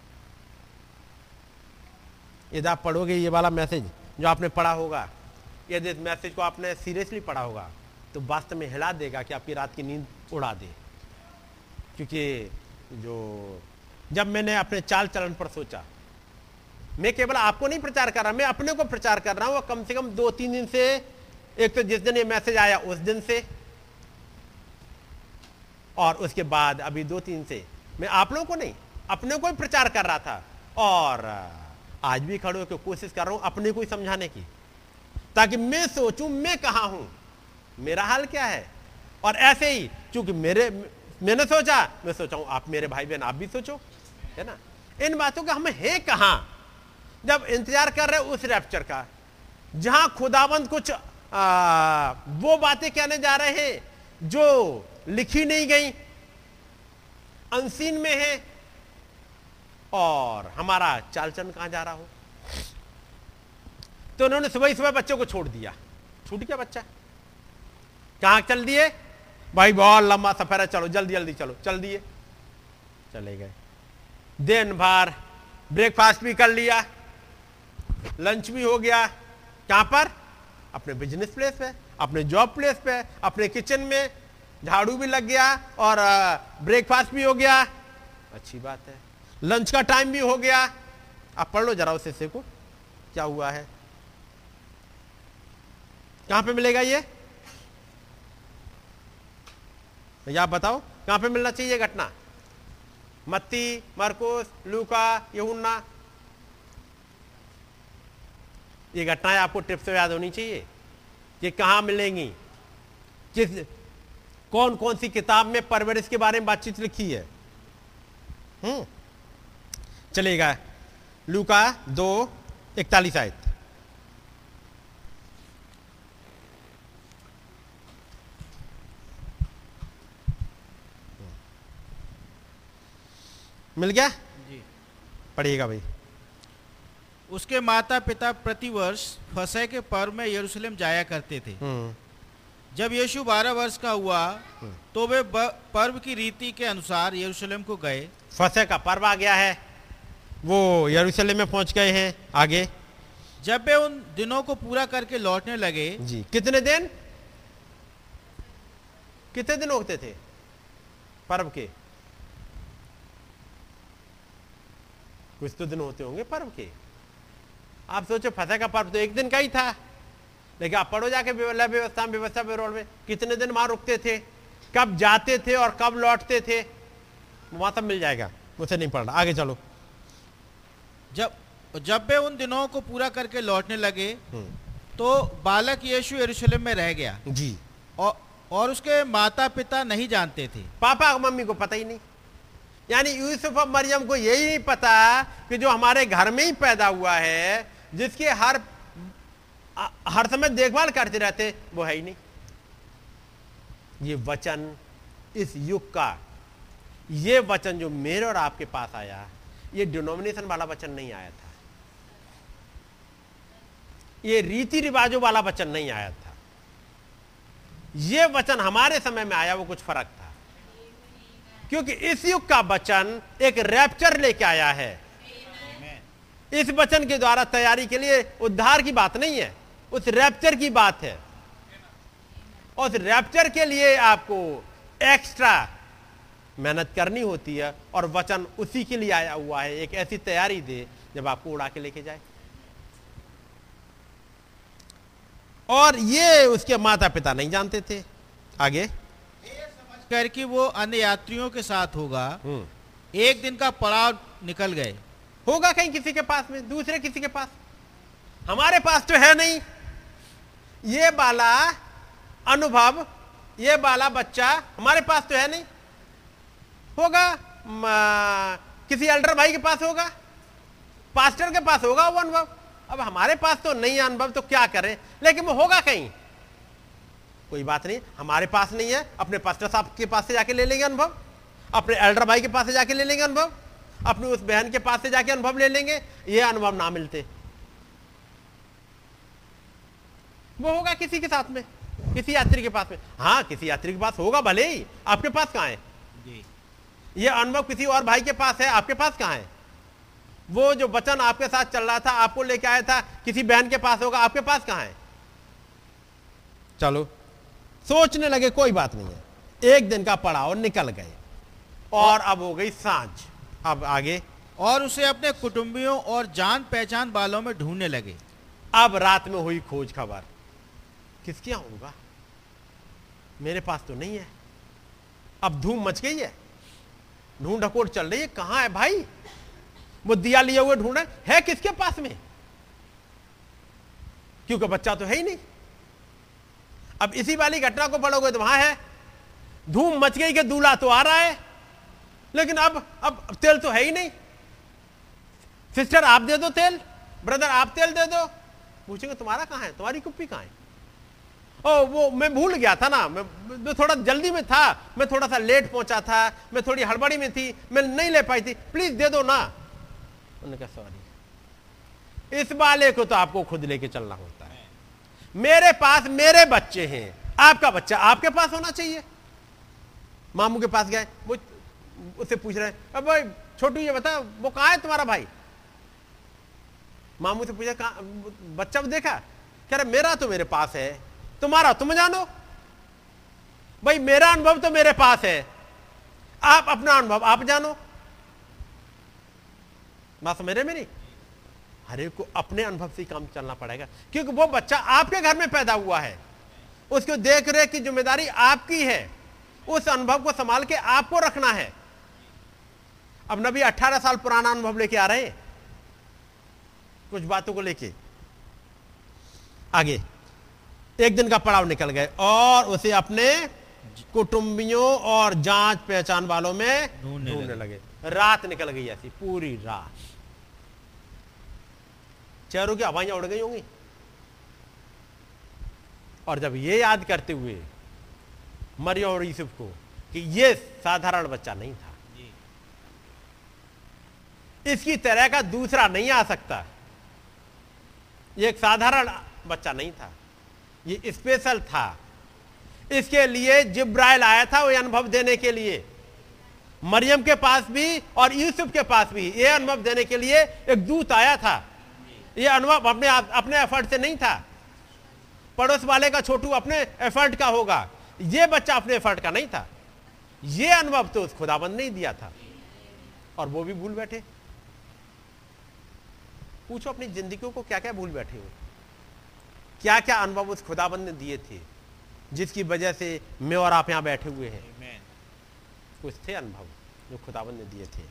यदि आप पढ़ोगे, ये वाला मैसेज जो आपने पढ़ा होगा यदि इस मैसेज को आपने सीरियसली पढ़ा होगा तो वास्तव में हिला देगा कि आपकी रात की नींद उड़ा दे। क्योंकि जो, जब मैंने अपने चाल चलन पर सोचा, मैं केवल आपको नहीं प्रचार कर रहा, मैं अपने को प्रचार कर रहा हूँ कम से कम दो तीन दिन से, एक तो जिस दिन ये मैसेज आया, उस दिन से। और उसके बाद अभी दो तीन से, मैं आप लोगों को नहीं, अपने को ही प्रचार कर रहा था। और, आज भी खड़े होकर कोशिश कर रहा हूँ अपने को ही समझाने की। ताकि मैं सोचूं मैं कहा हूँ? मेरा हाल क्या है? और ऐसे ही चूँकि मेरे मैंने सोचा मैं सोचा हूँ आप मेरे भाई बहन आप भी सोचो है ना? इन बातों का हम है कहा? जब इंतज़ार कर रहे उस रैप्चर का जहाँ खुदाबंद कुछ आ, वो बातें कहने जा रहे हैं जो लिखी नहीं गई अनसीन में है और हमारा चालचन कहाँ जा रहा हो? तो उन्होंने सुबह सुबह बच्चों को छोड़ दिया। छूट गया बच्चा। कहाँ चल दिए? भाई बहुत लंबा सफ़र है, चलो, जल्दी जल्दी चलो, चल दिए। चले गए। दिन भर ब्रेकफास्ट भी कर लिया। लंच भी हो गया। कहाँ पर? अपने बिज़नेस प्लेस पे, अपने जॉब प्लेस पे, अपने किचन में। झाड़ू भी लग गया और ब्रेकफास्ट भी हो गया। अच्छी बात है। लंच का टाइम भी हो गया। आप पढ़ लो जरा उस को। क्या हुआ है? कहाँ पे मिलेगा ये? आप बताओ, कहाँ पे मिलना चाहिए घटना? मत्ती, मरकोस, लूका, यहुन्ना। ये घटनाएँ आपको ट्रिप से याद होनी चाहिए ये कहाँ मिलेंगी। किस कौन कौन सी किताब में परवरिश के बारे में बातचीत लिखी है? हम्म। चलेगा। लूका दो, इकतालीस आयत। मिल गया? जी। पढ़िएगा भाई। उसके माता पिता प्रतिवर्ष फसह के पर्व में यरूशलेम जाया करते थे। हम्म। जब यीशु बारह वर्ष का हुआ तो वे पर्व की रीति के अनुसार यरूशलेम को गए। फसह का पर्व आ गया है। वो यरूशलेम में पहुँच गए हैं आगे। जब वे उन दिनों को पूरा करके लौटने लगे जी कितने दिन? कितने दिन होते थे पर्व के? कुछ तो दिन होते होंगे पर्व के। आप सोचो फसह का पर्व तो एक दिन का ही था। लेकिन आप पढ़ो जाके व्यव- व्यवस्था में व्यवस्था विरोध में कितने दिन वहाँ रुकते थे कब जाते थे और कब लौटते थे वहाँ तब मिल जाएगा। मुझसे नहीं पढ़ना। आगे चलो। जब जब वे उन दिनों को पूरा करके लौटने लगे हम्म, तो बालक यीशु यरूशलेम में रह गया। जी। और और उसके माता पिता नहीं जानते थे। पापा मम्मी को पता ही नहीं। यानी यूसुफ और मरियम को यही नहीं पता कि जो हमारे घर में ही पैदा हुआ है, जिसके हर हर समय देखभाल करते रहते, वो है ही नहीं। ये वचन इस युग का, ये वचन जो मेरे और आपके पास आया, ये डिनोमिनेशन वाला वचन नहीं आया था। ये रीति रिवाजों वाला वचन नहीं आया था। ये वचन हमारे समय में आया, वो कुछ फ़र्क था। क्योंकि इस युग का वचन एक रैप्चर लेके आया है। इस वचन के द्वारा तैयारी के लिए उद्धार की बात नहीं है उस रैप्चर की बात है। और उस रैप्चर के लिए आपको एक्स्ट्रा मेहनत करनी होती है और वचन उसी के लिए आया हुआ है। एक ऐसी तैयारी दे जब आपको उड़ा के लेके जाए। और ये उसके माता पिता नहीं जानते थे। आगे। कर कि वो अन्य यात्रियों के साथ होगा। हम्म। एक दिन का पड़ाव निकल गए। होगा कहीं किसी के पास में दूसरे किसी के पास? हमारे पास तो है नहीं। ये वाला अनुभव ये वाला बच्चा हमारे पास तो है नहीं। होगा किसी अल्डर भाई के पास होगा। पास्टर के पास होगा वो अनुभव। अब हमारे पास तो नहीं अनुभव तो क्या करें? लेकिन वो होगा कहीं? कोई बात नहीं हमारे पास नहीं है अपने पास्टर साहब के पास से जाके ले लेंगे अनुभव। अपने एल्डर भाई के पास से जाके ले लेंगे अनुभव। अपनी उस बहन के पास से जाके अनुभव ले लेंगे ये अनुभव ना मिलते। वो होगा किसी के साथ में किसी यात्री के पास में। हाँ किसी यात्री के पास होगा भले ही। आपके पास कहाँ है? ये अनुभव किसी और भाई के पास है आपके पास कहाँ है? वो जो वचन आपके साथ चल रहा था आपको लेके आया था किसी बहन के पास होगा आपके पास कहाँ है? चलो सोचने लगे कोई बात नहीं है। एक दिन का पड़ाव निकल गए। और अब हो गई साँझ। अब आगे। और उसे अपने कुटुंबियों और जान पहचान वालों में ढूँढने लगे। अब रात में हुई खोज खबर। किसके यहाँ होगा? मेरे पास तो नहीं है। अब धूम मच गई है। ढूंढ ढकोड़ चल रही है। कहाँ है भाई? वो दिया लिए हुए ढूंढ रहे है किसके पास में? क्योंकि बच्चा तो है ही नहीं। अब इसी वाली घटना को पढ़ोगे तो वहाँ है। धूम मच गई कि दूल्हा तो आ रहा है। लेकिन अब अब तेल तो है ही नहीं। सिस्टर आप दे दो तेल। ब्रदर आप तेल दे दो। पूछेंगे तुम्हारा कहाँ है? तुम्हारी कुप्पी कहाँ है? ओ वो मैं भूल गया था ना। मैं, मैं थोड़ा जल्दी में था। मैं थोड़ा सा लेट पहुँचा था। मैं थोड़ी हड़बड़ी में थी। मैं नहीं ले पाई थी। प्लीज़ दे दो ना। उन्होंने कहा सॉरी इस वाले को तो आपको खुद लेके चलना होता है। मेरे पास मेरे बच्चे हैं। आपका बच्चा आपके पास होना चाहिए। मामू के पास गए, वो उससे पूछ रहे हैं, अब भाई, छोटू ये बता, वो कहाँ है तुम्हारा भाई? मामू से पूछा, कहा, बच्चा वो देखा? कह रहे, मेरा तो मेरे पास है, तुम्हारा तुम जानो। भाई, मेरा अनुभव तो मेरे पास है। आप अपना अनुभव आप जानो। बात समझ रहे मेरी? हर एक को अपने अनुभव से काम चलना पड़ेगा। क्योंकि वो बच्चा आपके घर में पैदा हुआ है। उसको देख रेख की ज़िम्मेदारी आपकी है। उस अनुभव को संभाल के आपको रखना है। अब नबी 18 साल पुराना अनुभव लेके आ रहे हैं। कुछ बातों को लेके। आगे। एक दिन का पड़ाव निकल गए और उसे अपने कुटुंबियों और जाँच पहचान वालों में ढूँढने ढूँढने लगे। रात निकल गई ऐसी पूरी रात। चेहरों की हवाइयाँ उड़ गई होंगी। और जब ये याद करते हुए मरियम और यूसुफ को कि ये साधारण बच्चा नहीं था, इसकी तरह का दूसरा नहीं आ सकता, ये एक साधारण बच्चा नहीं था, ये स्पेशल था। इसके लिए जिब्राइल आया था वो अनुभव देने के लिए। मरियम के पास भी और यूसुफ के पास भी ये अनुभव देने के लिए एक दूत आया था। ये अनुभव अपने अपने एफर्ट से नहीं था। पड़ोस वाले का छोटू अपने एफर्ट का होगा। ये बच्चा अपने एफर्ट का नहीं था। ये अनुभव तो उस खुदाबंद ने दिया था। और वो भी भूल बैठे। पूछो अपनी ज़िंदगी को क्या क्या भूल बैठे हो। क्या क्या अनुभव उस खुदाबंद ने दिए थे जिसकी वजह से मैं और आप यहाँ बैठे हुए हैं। कुछ थे अनुभव जो खुदाबंद ने दिए थे?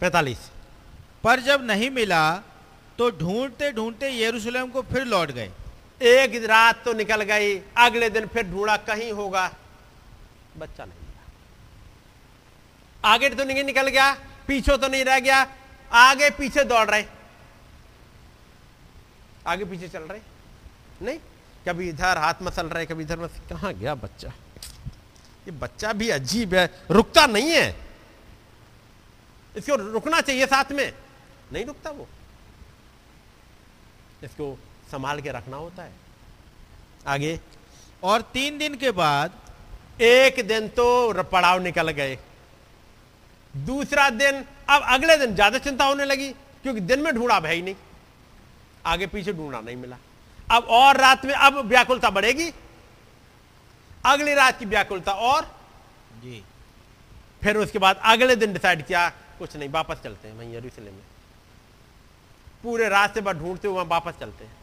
पैतालीस। पर जब नहीं मिला तो ढूंढते ढूंढते यरूशलेम को फिर लौट गए। एक रात तो निकल गई, अगले दिन फिर ढूंढा कहीं होगा। बच्चा नहीं मिला। आगे तो नहीं निकल गया, पीछे तो नहीं रह गया, आगे पीछे दौड़ रहे। आगे पीछे चल रहे। नहीं, कभी इधर हाथ मसल रहे, कभी इधर मसल कहाँ गया बच्चा? ये बच्चा भी अजीब है, रुकता नहीं है। इसको रुकना चाहिए साथ में। नहीं रुकता वो। इसको संभाल के रखना होता है। आगे और तीन दिन के बाद एक दिन तो पड़ाव निकल गए। दूसरा दिन अब अगले दिन ज़्यादा चिंता होने लगी क्योंकि दिन में ढूंढा है ही नहीं। आगे पीछे ढूंढा नहीं मिला। अब और रात में अब व्याकुलता बढ़ेगी। अगली रात की व्याकुलता और। जी। फिर उसके बाद अगले दिन डिसाइड किया कुछ नहीं वापस चलते हैं वहीं यरूशलेम में। पूरे रास्ते पर ढूंढते हुए वापस चलते हैं।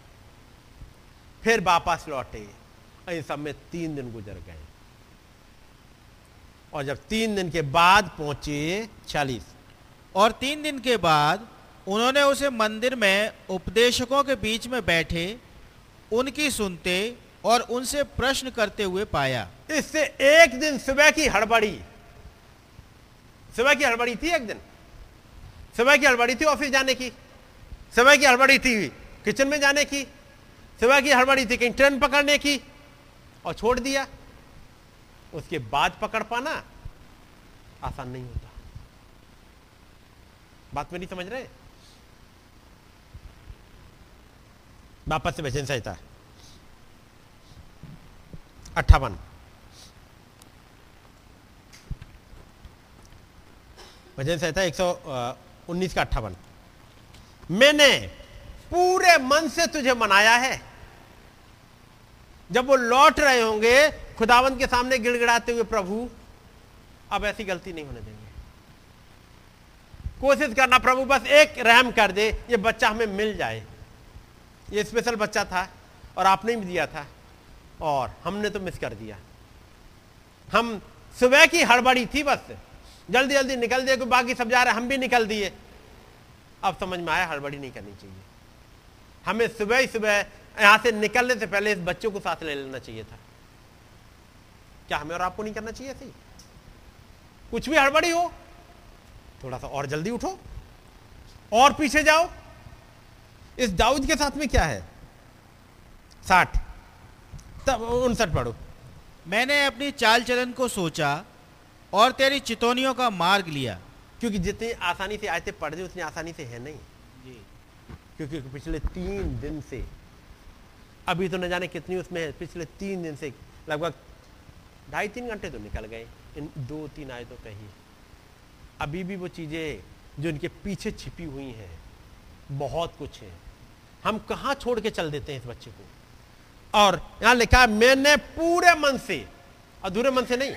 फिर वापस लौटे। इन सब में तीन दिन गुजर गए। और जब तीन दिन के बाद पहुँचे चालीस। और तीन दिन के बाद उन्होंने उसे मंदिर में उपदेशकों के बीच में बैठे उनकी सुनते और उनसे प्रश्न करते हुए पाया। इससे एक दिन सुबह की हड़बड़ी। सुबह की हड़बड़ी थी एक दिन। सुबह की हड़बड़ी थी ऑफ़िस जाने की। सुबह की हड़बड़ी थी। किचन में जाने की सुबह की हड़बड़ी थी, कहीं ट्रेन पकड़ने की, और छोड़ दिया। उसके बाद पकड़ पाना, आसान नहीं होता। बात मेरी समझ रहे? वापस से वचन संहिता अट्ठावन। वचन संहिता एक सौ उन्नीस का अट्ठावन। मैंने पूरे मन से तुझे मनाया है। जब वो लौट रहे होंगे, खुदावंत के सामने गिड़गिड़ाते हुए, प्रभु, अब ऐसी गलती नहीं होने देंगे। कोशिश करना, प्रभु, बस एक रहम कर दे, ये बच्चा हमें मिल जाए। ये स्पेशल बच्चा था और आपने भी दिया था और हमने तो मिस कर दिया। हम सुबह की हड़बड़ी थी बस। जल्दी जल्दी निकल दिए बाकी सब जा रहे हम भी निकल दिए। अब समझ में आया, हड़बड़ी नहीं करनी चाहिए। हमें सुबह ही सुबह यहाँ से निकलने से पहले इस बच्चों को साथ ले लेना चाहिए था। क्या हमें और आपको नहीं करना चाहिए थी कुछ भी हड़बड़ी हो, थोड़ा सा और जल्दी उठो, और पीछे जाओ। इस दाऊद के साथ में क्या है? साठ। तब उनसठ पढ़ो। मैंने अपनी चाल चलन को सोचा और तेरी चितौनियों का मार्ग लिया। क्योंकि जितनी आसानी से आयते पढ़ दे उतनी आसानी से है नहीं। जी। क्योंकि पिछले तीन दिन से अभी तो न जाने कितनी उसमें है पिछले तीन दिन से लगभग ढाई तीन घंटे तो निकल गए इन दो तीन आयतों तो कहीं अभी भी वो चीज़ें जो इनके पीछे छिपी हुई हैं बहुत कुछ है। हम कहाँ छोड़ के चल देते हैं इस बच्चे को? और यहाँ लिखा मैंने पूरे मन से अधूरे मन से नहीं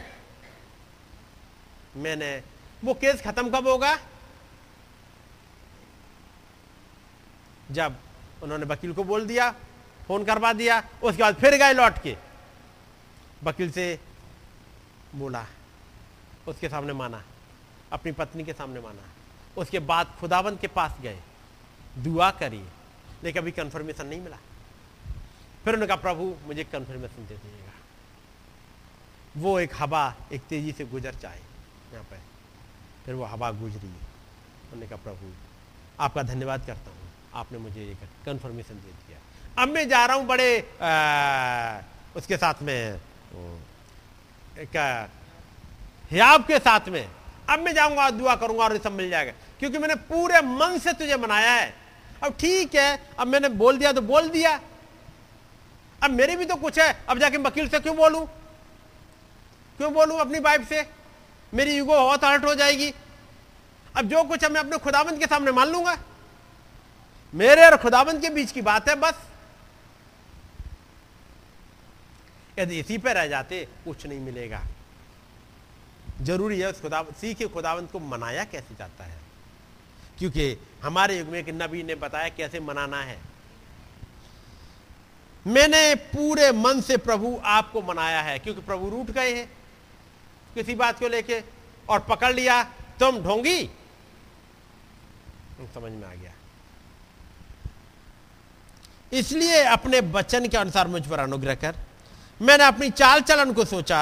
मैंने वो केस खत्म कब होगा? जब उन्होंने वकील को बोल दिया, फ़ोन करवा दिया, उसके बाद फिर गए लौट के। वकील से बोला, उसके सामने माना, अपनी पत्नी के सामने माना। उसके बाद खुदावंत के पास गए, दुआ करी, लेकिन अभी कंफर्मेशन नहीं मिला। फिर उन्होंने कहा, प्रभु, मुझे कंफर्मेशन दे दीजिएगा। वो एक हवा एक तेज़ी से गुजर जाए यहाँ पे फिर वो हवा गुजरी उन्होंने कहा प्रभु आपका धन्यवाद करता हूँ। आपने मुझे एक कंफर्मेशन दे दिया। अब मैं जा रहा हूँ बड़े आ, उसके साथ में एक के साथ में। अब मैं जाऊँगा दुआ करूँगा और ये सब मिल जाएगा। क्योंकि मैंने पूरे मन से तुझे मनाया है। अब ठीक है अब मैंने बोल दिया तो बोल दिया। अब मेरे भी तो कुछ है। अब जाके वकील से क्यों बोलूँ? क्यों बोलूँ अपनी वाइफ से? मेरी ईगो बहुत हर्ट हो जाएगी। अब जो कुछ है मैं अपने खुदाबंद के सामने मान लूँगा, मेरे और खुदाबंद के बीच की बात है बस। यदि इसी पे रह जाते, कुछ नहीं मिलेगा। ज़रूरी है उस खुदा सीखे खुदावंत को मनाया कैसे जाता है? क्योंकि हमारे युग में एक नबी ने बताया कैसे मनाना है। मैंने पूरे मन से प्रभु आपको मनाया है, क्योंकि प्रभु रूठ गए हैं। किसी बात को लेके और पकड़ लिया तुम ढोंगी। समझ में आ गया। इसलिए अपने वचन के अनुसार मुझ पर अनुग्रह कर। मैंने अपनी चाल चलन को सोचा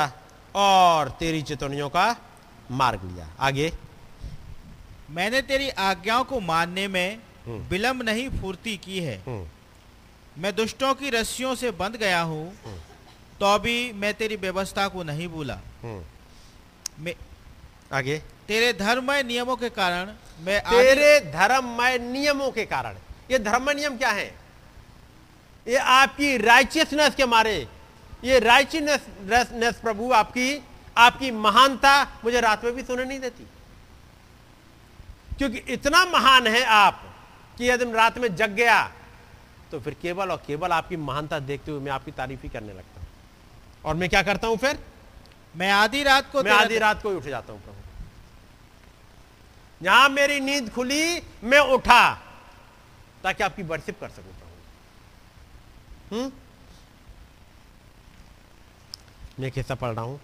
और तेरी चितौनियों का मार्ग लिया। आगे। मैंने तेरी आज्ञाओं को मानने में हम्म। विलंब नहीं फूर्ति की है। हम्म, मैं दुष्टों की रस्सियों से बंध गया हूँ तो भी मैं तेरी व्यवस्था को नहीं भूला। हम्म, आगे। तेरे धर्ममय नियमों के कारण मैं तेरे धर्ममय नियमों के कारण। ये धर्ममय नियम क्या है? ये आपकी राइचियसनेस के मारे। ये राइचियसनेस प्रभु आपकी आपकी महानता मुझे रात में भी सुने नहीं देती। क्योंकि इतना महान है आप कि यदि रात में जग गया तो फिर केवल और केवल आपकी महानता देखते हुए मैं आपकी तारीफ़ ही करने लगता हूँ। और मैं क्या करता हूँ फिर? मैं आधी रात को मैं आधी रात को ही उठ जाता हूँ प्रभु। जहाँ मेरी नींद खुली मैं उठा ताकि आपकी वर्शिप कर सकूँ प्रभु। हम्म? मैं कैसा पढ़ रहा हूँ?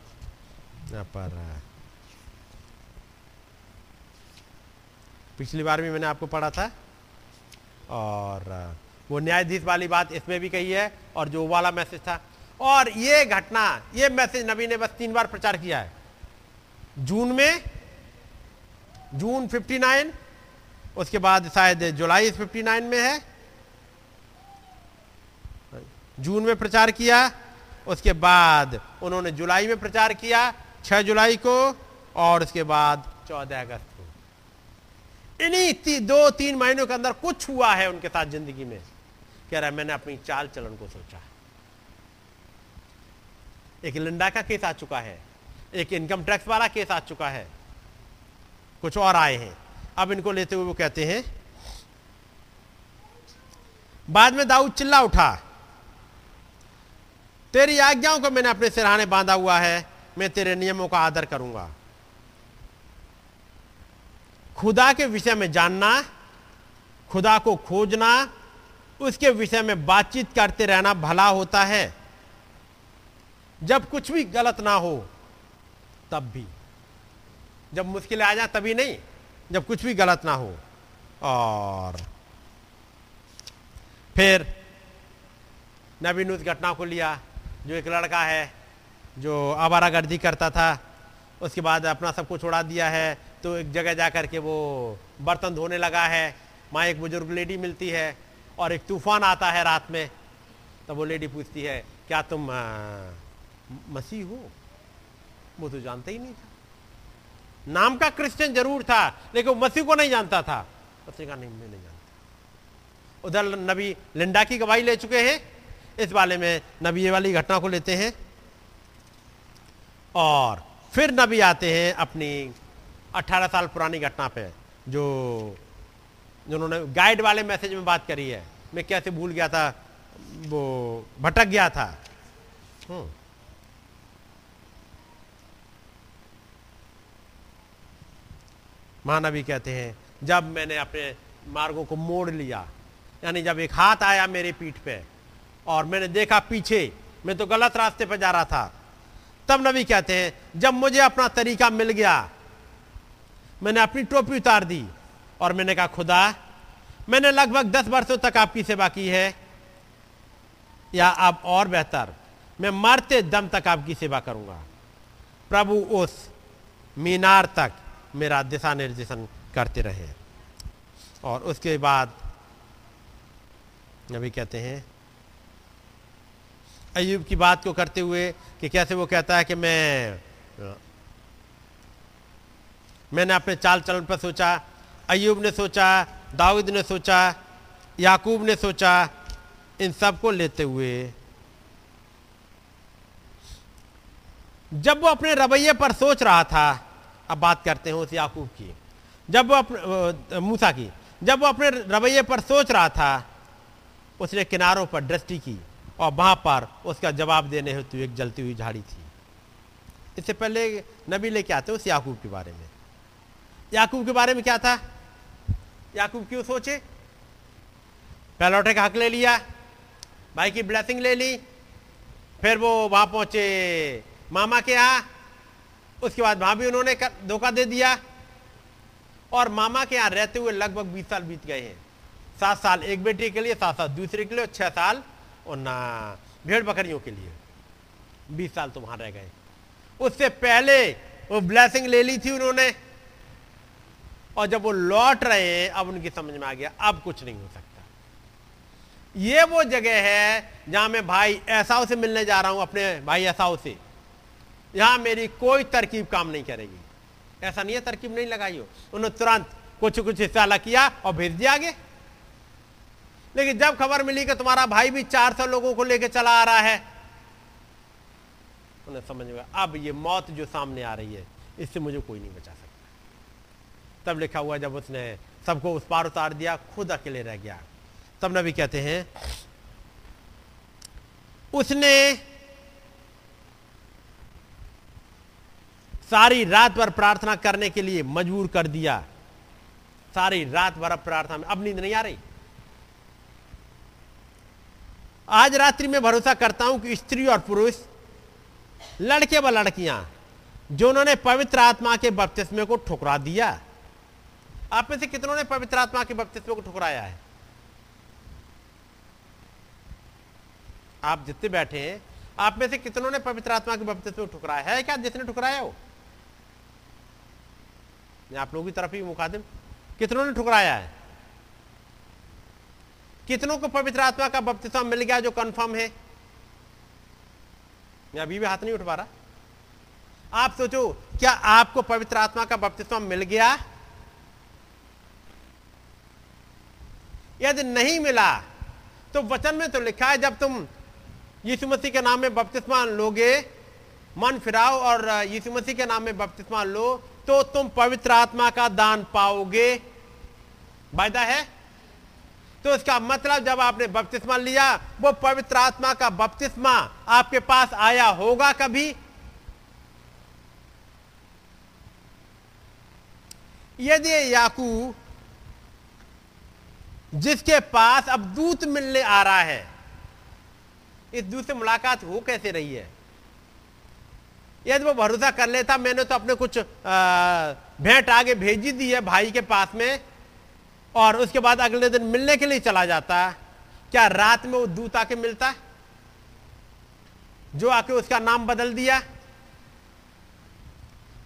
यहाँ पर पिछली बार भी मैंने आपको पढ़ा था और वो न्यायाधीश वाली बात इसमें भी कही है और जो वाला मैसेज था और ये घटना ये मैसेज नबी ने बस तीन बार प्रचार किया है। जून में जून 59 उसके बाद शायद जुलाई 59 में है। जून में प्रचार किया उसके बाद उन्होंने जुलाई में प्रचार किया 6 जुलाई को और उसके बाद 14 अगस्त को। इन्हीं ती, दो तीन महीनों के अंदर कुछ हुआ है उनके साथ ज़िंदगी में। कह रहा है मैंने अपनी चाल चलन को सोचा एक लिंडा का केस आ चुका है, एक इनकम टैक्स वाला केस आ चुका है। कुछ और आए हैं। अब इनको लेते हुए वो कहते हैं, बाद में दाऊद चिल्ला उठा, तेरी आज्ञाओं को मैंने अपने सिरहाने बांधा हुआ है, मैं तेरे नियमों का आदर करूँगा। खुदा के विषय में जानना, खुदा को खोजना, उसके विषय में बातचीत करते रहना भला होता है। जब कुछ भी गलत ना हो तब भी। जब मुश्किलें आ जाए तभी नहीं जब कुछ भी गलत ना हो। और फिर नबी ने उस घटना को लिया जो एक लड़का है जो आवारा गर्दी करता था उसके बाद अपना सब कुछ उड़ा दिया है तो एक जगह जा कर के वो बर्तन धोने लगा है वहाँ एक बुज़ुर्ग लेडी मिलती है और एक तूफ़ान आता है रात में तब वो लेडी पूछती है क्या तुम आ, मसीह हो वो तो जानता ही नहीं था। नाम का क्रिश्चियन ज़रूर था, लेकिन वो मसीह को नहीं जानता था। उसने कहा, नहीं, मैं नहीं जानता। उधर नबी लिंडा की गवाही ले चुके हैं। इस वाले में नबी ये वाली घटना को लेते हैं। और फिर नबी आते हैं अपनी 18 साल पुरानी घटना पे, जो जिन्होंने गाइड वाले मैसेज में बात करी है। मैं कैसे भूल गया था? वो भटक गया था। महानबी कहते हैं, जब मैंने अपने मार्गों को मोड़ लिया, यानी जब एक हाथ आया मेरे पीठ पे, और मैंने देखा पीछे, मैं तो गलत रास्ते पर जा रहा था। तब नबी कहते हैं, जब मुझे अपना तरीका मिल गया, मैंने अपनी टोपी उतार दी, और मैंने कहा, खुदा, मैंने लगभग दस वर्षों तक आपकी सेवा की है, या अब और बेहतर, मैं मरते दम तक आपकी सेवा करूँगा। प्रभु उस मीनार तक मेरा दिशा निर्देशन करते रहे। और उसके बाद नबी कहते हैं अयुब की बात को करते हुए कि कैसे वो कहता है कि मैं, मैंने अपने चाल चलन पर सोचा अयूब ने सोचा, दाऊद ने सोचा, याकूब ने सोचा, इन सबको लेते हुए। जब वो अपने रवैये पर सोच रहा था अब बात करते हैं उस याकूब की। जब वो अपने मूसा की, जब वो अपने रवैये पर सोच रहा था, उसने किनारों पर दृष्टि की और वहाँ पर उसका जवाब देने हेतु एक जलती हुई झाड़ी थी। इससे पहले नबी लेके आते उस याकूब के बारे में। याकूब के बारे में क्या था? याकूब क्यों सोचे? पहलौटे का हक ले लिया, भाई की ब्लेसिंग ले ली, फिर वो वहाँ पहुँचे मामा के यहाँ उसके बाद वहाँ भी उन्होंने धोखा दे दिया। और मामा के यहाँ रहते हुए लगभग बीस साल बीत गए हैं। सात साल एक बेटे के लिए, सात साल दूसरे के लिए छह साल और ना भेड़ बकरियों के लिए। बीस साल तो वहाँ रह गए। उससे पहले वो ब्लेसिंग ले ली थी उन्होंने। और जब वो लौट रहे हैं अब उनकी समझ में आ गया, अब कुछ नहीं हो सकता। ये वो जगह है जहाँ मैं भाई ऐसाओ से मिलने जा रहा हूँ, अपने भाई ऐसाओ से। यहाँ मेरी कोई तरकीब काम नहीं करेगी। ऐसा नहीं है तरकीब नहीं लगाई हो। उन्होंने तुरंत कुछ कुछ हिस्सा किया और भेज दिया आगे। लेकिन जब खबर मिली कि तुम्हारा भाई भी 400 लोगों को लेकर चला आ रहा है, उन्हें समझ में अब ये मौत जो सामने आ रही है, इससे मुझे कोई नहीं बचा सकता। तब लिखा हुआ जब उसने सबको उस पार उतार दिया, खुद अकेले रह गया। तब नबी कहते हैं, उसने सारी रात भर प्रार्थना करने के लिए मजबूर कर दिया। सारी रात भर अब प्रार्थना में, अब नींद नहीं आ रही। आज रात्रि में भरोसा करता हूँ कि स्त्री और पुरुष, लड़के व लड़कियाँ जो उन्होंने पवित्र आत्मा के बपतिस्मे को ठुकरा दिया। आप में से कितनों ने पवित्र आत्मा के बपतिस्मे को ठुकराया है? आप जितने बैठे हैं, आप में से कितनों ने पवित्र आत्मा के बपतिस्मे को ठुकराया है? क्या जिसने ठुकराया हो? आप लोगों की तरफ़ ही मुखादिम कितनों ने ठुकराया है? कितनों को पवित्र आत्मा का बपतिस्मा मिल गया जो कंफर्म है? मैं अभी भी हाथ नहीं उठ पा रहा। आप सोचो, क्या आपको पवित्र आत्मा का बपतिस्मा मिल गया? यदि नहीं मिला तो वचन में तो लिखा है, जब तुम यीशु मसीह के नाम में बपतिस्मा लोगे, मन फिराओ और यीशु मसीह के नाम में बपतिस्मा लो तो तुम पवित्र आत्मा का दान पाओगे। वायदा है? तो इसका मतलब जब आपने बपतिस्मा लिया, वो पवित्र आत्मा का बपतिस्मा आपके पास आया होगा कभी? यदि याकू जिसके पास अब दूत मिलने आ रहा है, इस दूत से मुलाकात हो कैसे रही है? यदि वो भरोसा कर लेता मैंने तो अपने कुछ भेंट आगे भेजी दी है भाई के पास में और उसके बाद अगले दिन मिलने के लिए चला जाता। क्या रात में वो दूत आके मिलता? जो आके उसका नाम बदल दिया?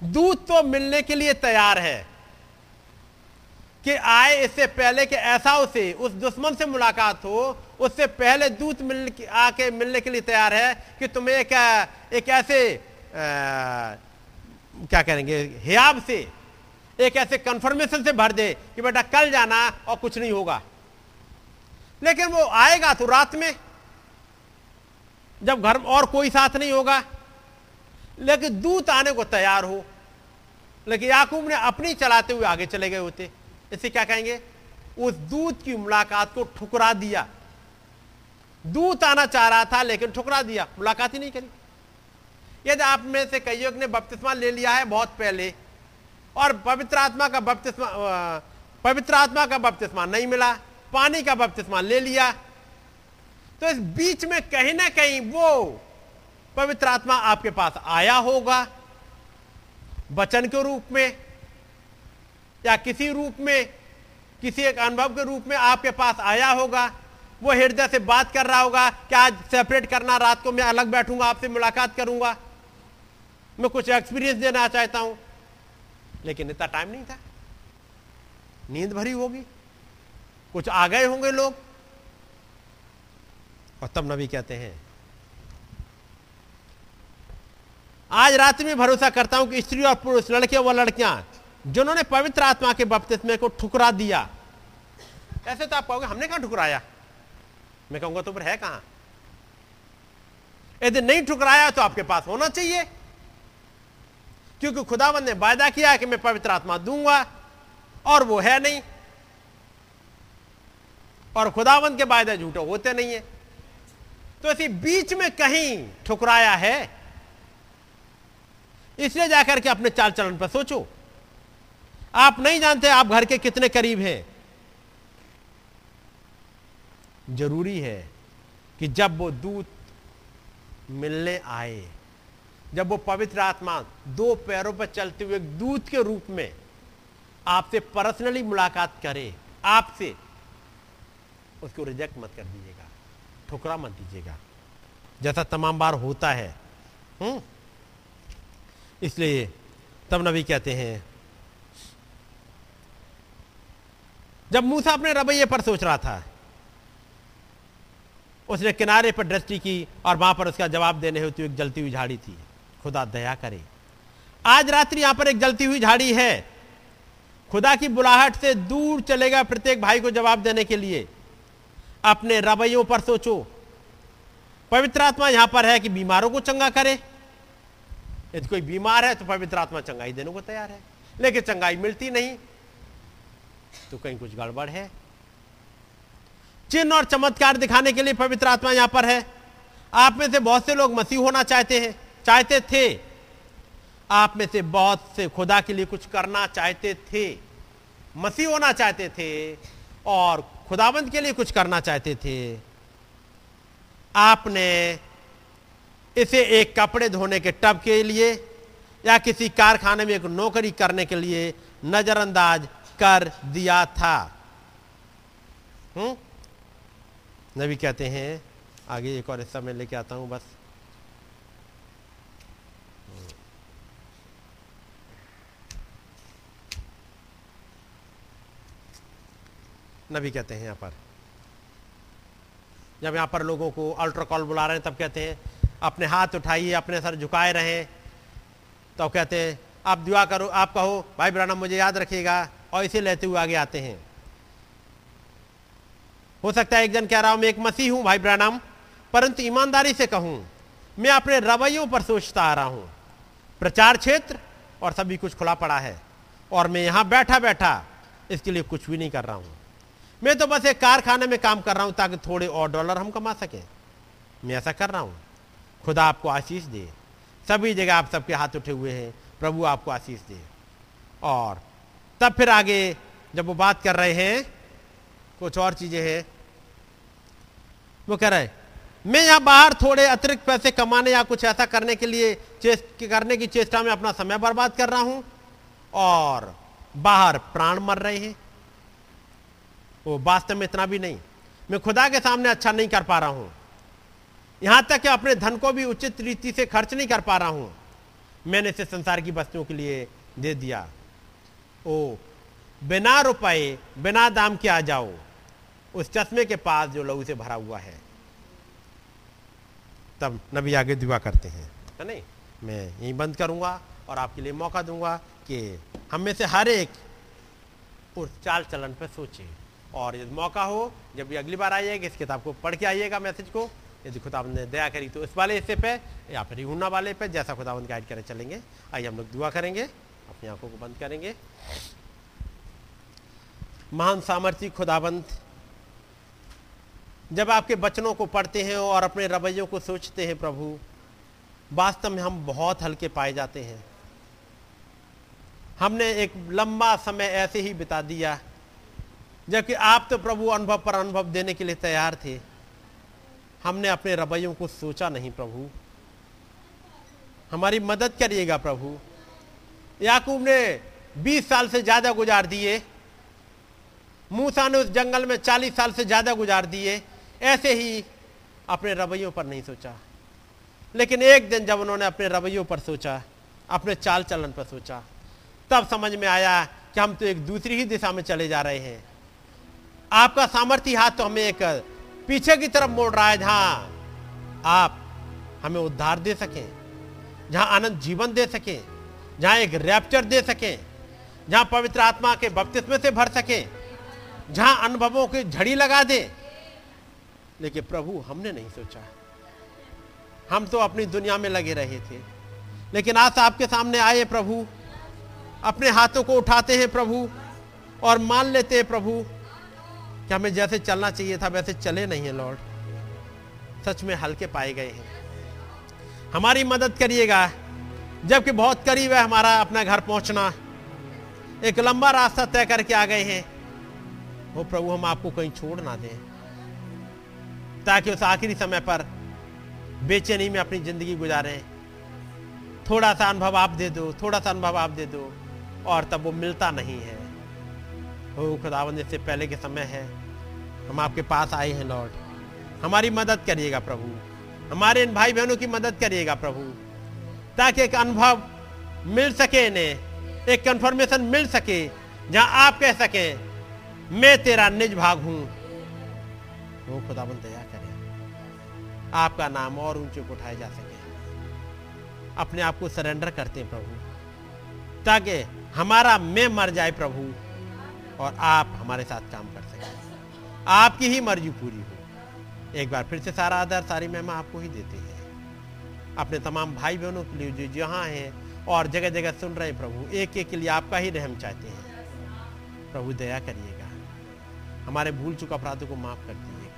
दूत तो मिलने के लिए तैयार है कि आए इससे पहले कि ऐसा उसे उस दुश्मन से मुलाकात हो उससे पहले दूत मिल आके मिलने के लिए तैयार है कि तुम्हें एक, एक ऐसे क्या करेंगे हियाब से, एक ऐसे कंफर्मेशन से भर दे कि बेटा कल जाना और कुछ नहीं होगा। लेकिन वो आएगा तो रात में, जब घर और कोई साथ नहीं होगा। लेकिन दूत आने को तैयार हो। लेकिन याकूब ने अपनी चलाते हुए आगे चले गए होते। इसे क्या कहेंगे? उस दूत की मुलाकात को ठुकरा दिया। दूत आना चाह रहा था, लेकिन ठुकरा दिया। मुलाकात ही नहीं करी। यदि आप में से कईयों ने बपतिस्मा ले लिया है बहुत पहले, और पवित्र आत्मा का बपतिस्मा पवित्र आत्मा का बपतिस्मा नहीं मिला, पानी का बपतिस्मा ले लिया तो इस बीच में कहीं ना कहीं वो पवित्र आत्मा आपके पास आया होगा, वचन के रूप में, या किसी रूप में, किसी एक अनुभव के रूप में आपके पास आया होगा, वो हृदय से बात कर रहा होगा कि आज सेपरेट करना, रात को मैं अलग बैठूँगा, आपसे मुलाकात करूँगा। मैं कुछ एक्सपीरियंस देना चाहता हूँ। लेकिन इतना टाइम नहीं था। नींद भरी होगी। कुछ आ गए होंगे लोग। और तब नबी कहते हैं, आज रात में भरोसा करता हूँ कि स्त्री और पुरुष लड़के व लड़कियाँ, जिन्होंने पवित्र आत्मा के बपतिस्मे को ठुकरा दिया। ऐसे तो आप कहोगे, हमने कहा ठुकराया? मैं कहूँगा तो फिर है कहाँ? यदि नहीं ठुकराया तो आपके पास होना चाहिए। क्योंकि खुदावन ने वायदा किया कि मैं पवित्र आत्मा दूँगा, और वो है नहीं। और खुदावन के वायदे झूठे होते नहीं है। तो इसी बीच में कहीं ठुकराया है। इसलिए जाकर के अपने चाल चलन पर सोचो। आप नहीं जानते आप घर के कितने करीब हैं। ज़रूरी है कि जब वो दूत मिलने आए जब वो पवित्र आत्मा दो पैरों पर चलते हुए दूत के रूप में आपसे पर्सनली मुलाकात करे, आपसे, उसको रिजेक्ट मत कर दीजिएगा, ठुकरा मत दीजिएगा। जैसा तमाम बार होता है हम्म? इसलिए तब नबी कहते हैं, जब मूसा अपने रवैये पर सोच रहा था, उसने किनारे पर दृष्टि की और वहाँ पर उसका जवाब देने हेतु एक जलती हुई झाड़ी थी। खुदा दया करे। आज रात्रि यहाँ पर एक जलती हुई झाड़ी है। खुदा की बुलाहट से दूर चलेगा प्रत्येक भाई को जवाब देने के लिए। अपने रवैयों पर सोचो। पवित्र आत्मा यहाँ पर है कि बीमारों को चंगा करे। यदि कोई बीमार है तो पवित्र आत्मा चंगाई देने को तैयार है। लेकिन चंगाई मिलती नहीं तो कहीं कुछ गड़बड़ है। चिन्ह और चमत्कार दिखाने के लिए पवित्र आत्मा यहाँ पर है। आप में से बहुत से लोग मसीह होना चाहते हैं। चाहते थे। आप में से बहुत से खुदा के लिए कुछ करना चाहते थे। मसीह होना चाहते थे और खुदाबंद के लिए कुछ करना चाहते थे। आपने इसे एक कपड़े धोने के टब के लिए या किसी कारखाने में एक नौकरी करने के लिए नजरअंदाज कर दिया था। हम्म? नबी कहते हैं, आगे एक और हिस्सा मैं लेके आता हूँ बस। नबी कहते हैं यहाँ पर। जब यहाँ पर लोगों को अल्ट्रा कॉल बुला रहे हैं, तब कहते हैं, अपने हाथ उठाइए, अपने सर झुकाए रहें। तो कहते हैं, आप दुआ करो, आप कहो, भाई ब्रानम मुझे याद रखिएगा। और इसे लेते हुए आगे आते हैं। हो सकता है एक जन कह रहा हूँ, मैं एक मसीह हूँ, भाई ब्रानम परंतु ईमानदारी से कहूँ, मैं अपने रवैयों पर सोचता आ रहा हूँ। प्रचार क्षेत्र और सभी कुछ खुला पड़ा है और मैं यहाँ बैठा बैठा इसके लिए कुछ भी नहीं कर रहा हूँ। मैं तो बस एक कारखाने में काम कर रहा हूँ ताकि थोड़े और डॉलर हम कमा सकें। मैं ऐसा कर रहा हूँ। खुदा आपको आशीष दे। सभी जगह आप सबके हाथ उठे हुए हैं। प्रभु आपको आशीष दे। और तब फिर आगे जब वो बात कर रहे हैं, कुछ और चीज़ें हैं। वो कह रहे मैं यहाँ बाहर थोड़े अतिरिक्त पैसे कमाने या कुछ ऐसा करने के लिए चेस्ट, करने की चेष्टा में अपना समय बर्बाद कर रहा हूँ और बाहर प्राण मर रहे हैं। वो वास्तव में इतना भी नहीं। मैं खुदा के सामने अच्छा नहीं कर पा रहा हूँ। यहाँ तक कि अपने धन को भी उचित रीति से खर्च नहीं कर पा रहा हूँ। मैंने इसे संसार की वस्तुओं के लिए दे दिया। ओ, बिना रुपए, बिना दाम के आ जाओ। उस चश्मे के पास जो लहू से भरा हुआ है। तब नबी आगे दुआ करते हैं। है नहीं, मैं यहीं बंद करूँगा और आपके लिए मौका दूँगा कि हम में से हर एक उस चाल चलन पर सोचे। और यदि मौका हो, जब भी अगली बार आइएगा, इस किताब को पढ़ के आइएगा मैसेज को। यदि खुदाबंद ने दया करी तो इस वाले हिस्से पे, या फिर यूना वाले पे, जैसा खुदाबंद गाइड करें चलेंगे। आइए हम लोग दुआ करेंगे, अपनी आँखों को बंद करेंगे। महान सामर्थ्य खुदाबंद, जब आपके बचनों को पढ़ते हैं और अपने रवैयों को सोचते हैं प्रभु, वास्तव में हम बहुत हल्के पाए जाते हैं। हमने एक लंबा समय ऐसे ही बिता दिया जबकि आप तो प्रभु अनुभव पर अनुभव देने के लिए तैयार थे। हमने अपने रवैयों को सोचा नहीं प्रभु। हमारी मदद करिएगा प्रभु। याकूब ने 20 साल से ज़्यादा गुजार दिए। मूसा ने उस जंगल में 40 साल से ज़्यादा गुजार दिए। ऐसे ही अपने रवैयों पर नहीं सोचा। लेकिन एक दिन जब उन्होंने अपने रवैयों पर सोचा, अपने चाल चलन पर सोचा, तब समझ में आया कि हम तो एक दूसरी ही दिशा में चले जा रहे हैं। आपका सामर्थ्य हाथ तो हमें एक पीछे की तरफ़ मोड़ रहा है, जहाँ आप हमें उद्धार दे सकें, जहाँ आनंद जीवन दे सकें, जहाँ एक रैप्चर दे सकें, जहाँ पवित्र आत्मा के बपतिस्मे से भर सके, जहाँ अनुभवों की झड़ी लगा दे। लेकिन प्रभु, हमने नहीं सोचा। हम तो अपनी दुनिया में लगे रहे थे। लेकिन आज आपके सामने आए प्रभु। अपने हाथों को उठाते हैं प्रभु और मान लेते हैं प्रभु कि हमें जैसे चलना चाहिए था, वैसे चले नहीं है, लॉर्ड। सच में हल्के पाए गए हैं। हमारी मदद करिएगा। जबकि बहुत करीब है हमारा अपना घर पहुँचना। एक लंबा रास्ता तय करके आ गए हैं। वो प्रभु, हम आपको कहीं छोड़ ना दें। ताकि उस आखिरी समय पर बेचैनी में अपनी ज़िंदगी गुजारें। थोड़ा सा अनुभव आप दे दो थोड़ा सा अनुभव आप दे दो, और तब वो मिलता नहीं है। हो खुदावंद, इससे पहले के समय है। हम आपके पास आए हैं, लॉर्ड। हमारी मदद करिएगा, प्रभु। हमारे इन भाई बहनों की मदद करिएगा, प्रभु, ताकि एक अनुभव मिल सके, इन्हें एक कंफर्मेशन मिल सके, जहाँ आप कह सके, मैं तेरा निज भाग हूँ। वो खुदाबंद दया करें। आपका नाम और ऊँचे को उठाया जा सके। अपने आप को सरेंडर करते हैं, प्रभु, ताकि हमारा मैं मर जाए, प्रभु, और आप हमारे साथ काम कर आपकी ही मर्ज़ी पूरी हो। एक बार फिर से सारा आदर, सारी महिमा आपको ही देते हैं। अपने तमाम भाई बहनों के लिए जो जहाँ हैं और जगह जगह सुन रहे प्रभु एक एक के लिए आपका ही रहम चाहते हैं। प्रभु, दया करिएगा। हमारे भूल चुका अपराधों को माफ़ कर दीजिएगा।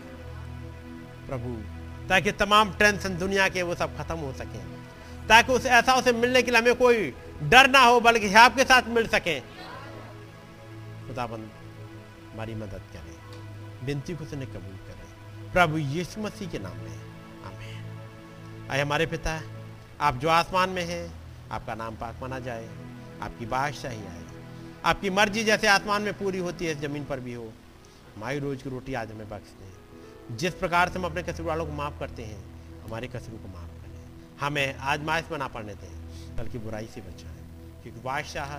प्रभु, ताकि तमाम टेंशन दुनिया के वो सब खत्म हो सके। ताकि उस ऐसा उसे मिलने के लिए हमें कोई डर ना हो, बल्कि आपके साथ मिल सके। खुदाबंद, हमारी मदद करें। विनती को उसने कबूल करें। प्रभु यीशु मसीह के नाम में। आमीन। आए हमारे पिता, आप जो आसमान में हैं, आपका नाम पाक माना जाए, आपकी बादशाही आए। आपकी मर्ज़ी जैसे आसमान में पूरी होती है ज़मीन पर भी हो। माई रोज की रोटी आज हमें बख्श दें। जिस प्रकार से हम अपने कसूर वालों को माफ़ करते हैं, हमारे कसूर को माफ़ करें। हमें आजमाइश में ना पड़ने दें, बल्कि बुराई से बचाएँ, क्योंकि बादशाह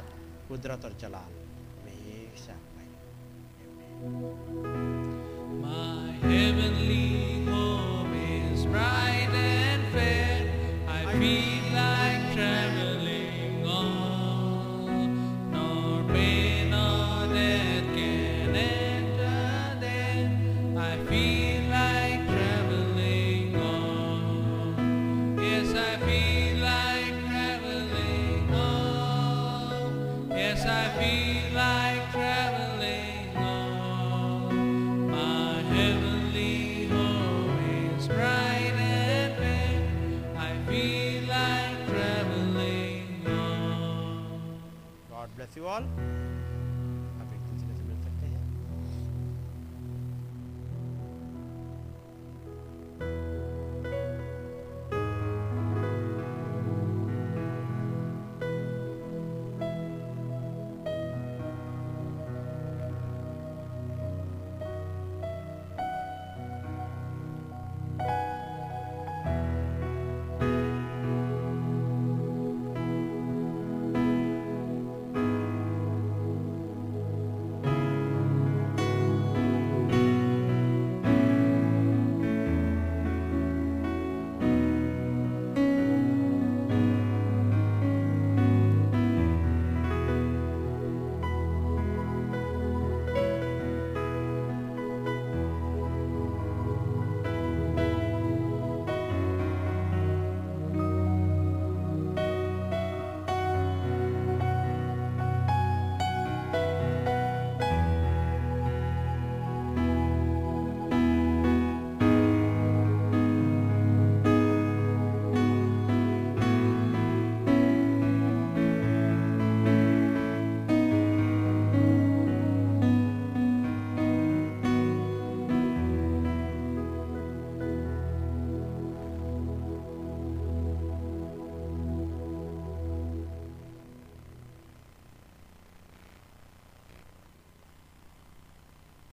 कुदरत और जलाल में एक साथ heavenly home is bright and fair. I feel like traveling on, nor pain nor death can enter there. I feel like traveling on. Yes, I feel like traveling on. Yes, I feel. bless you all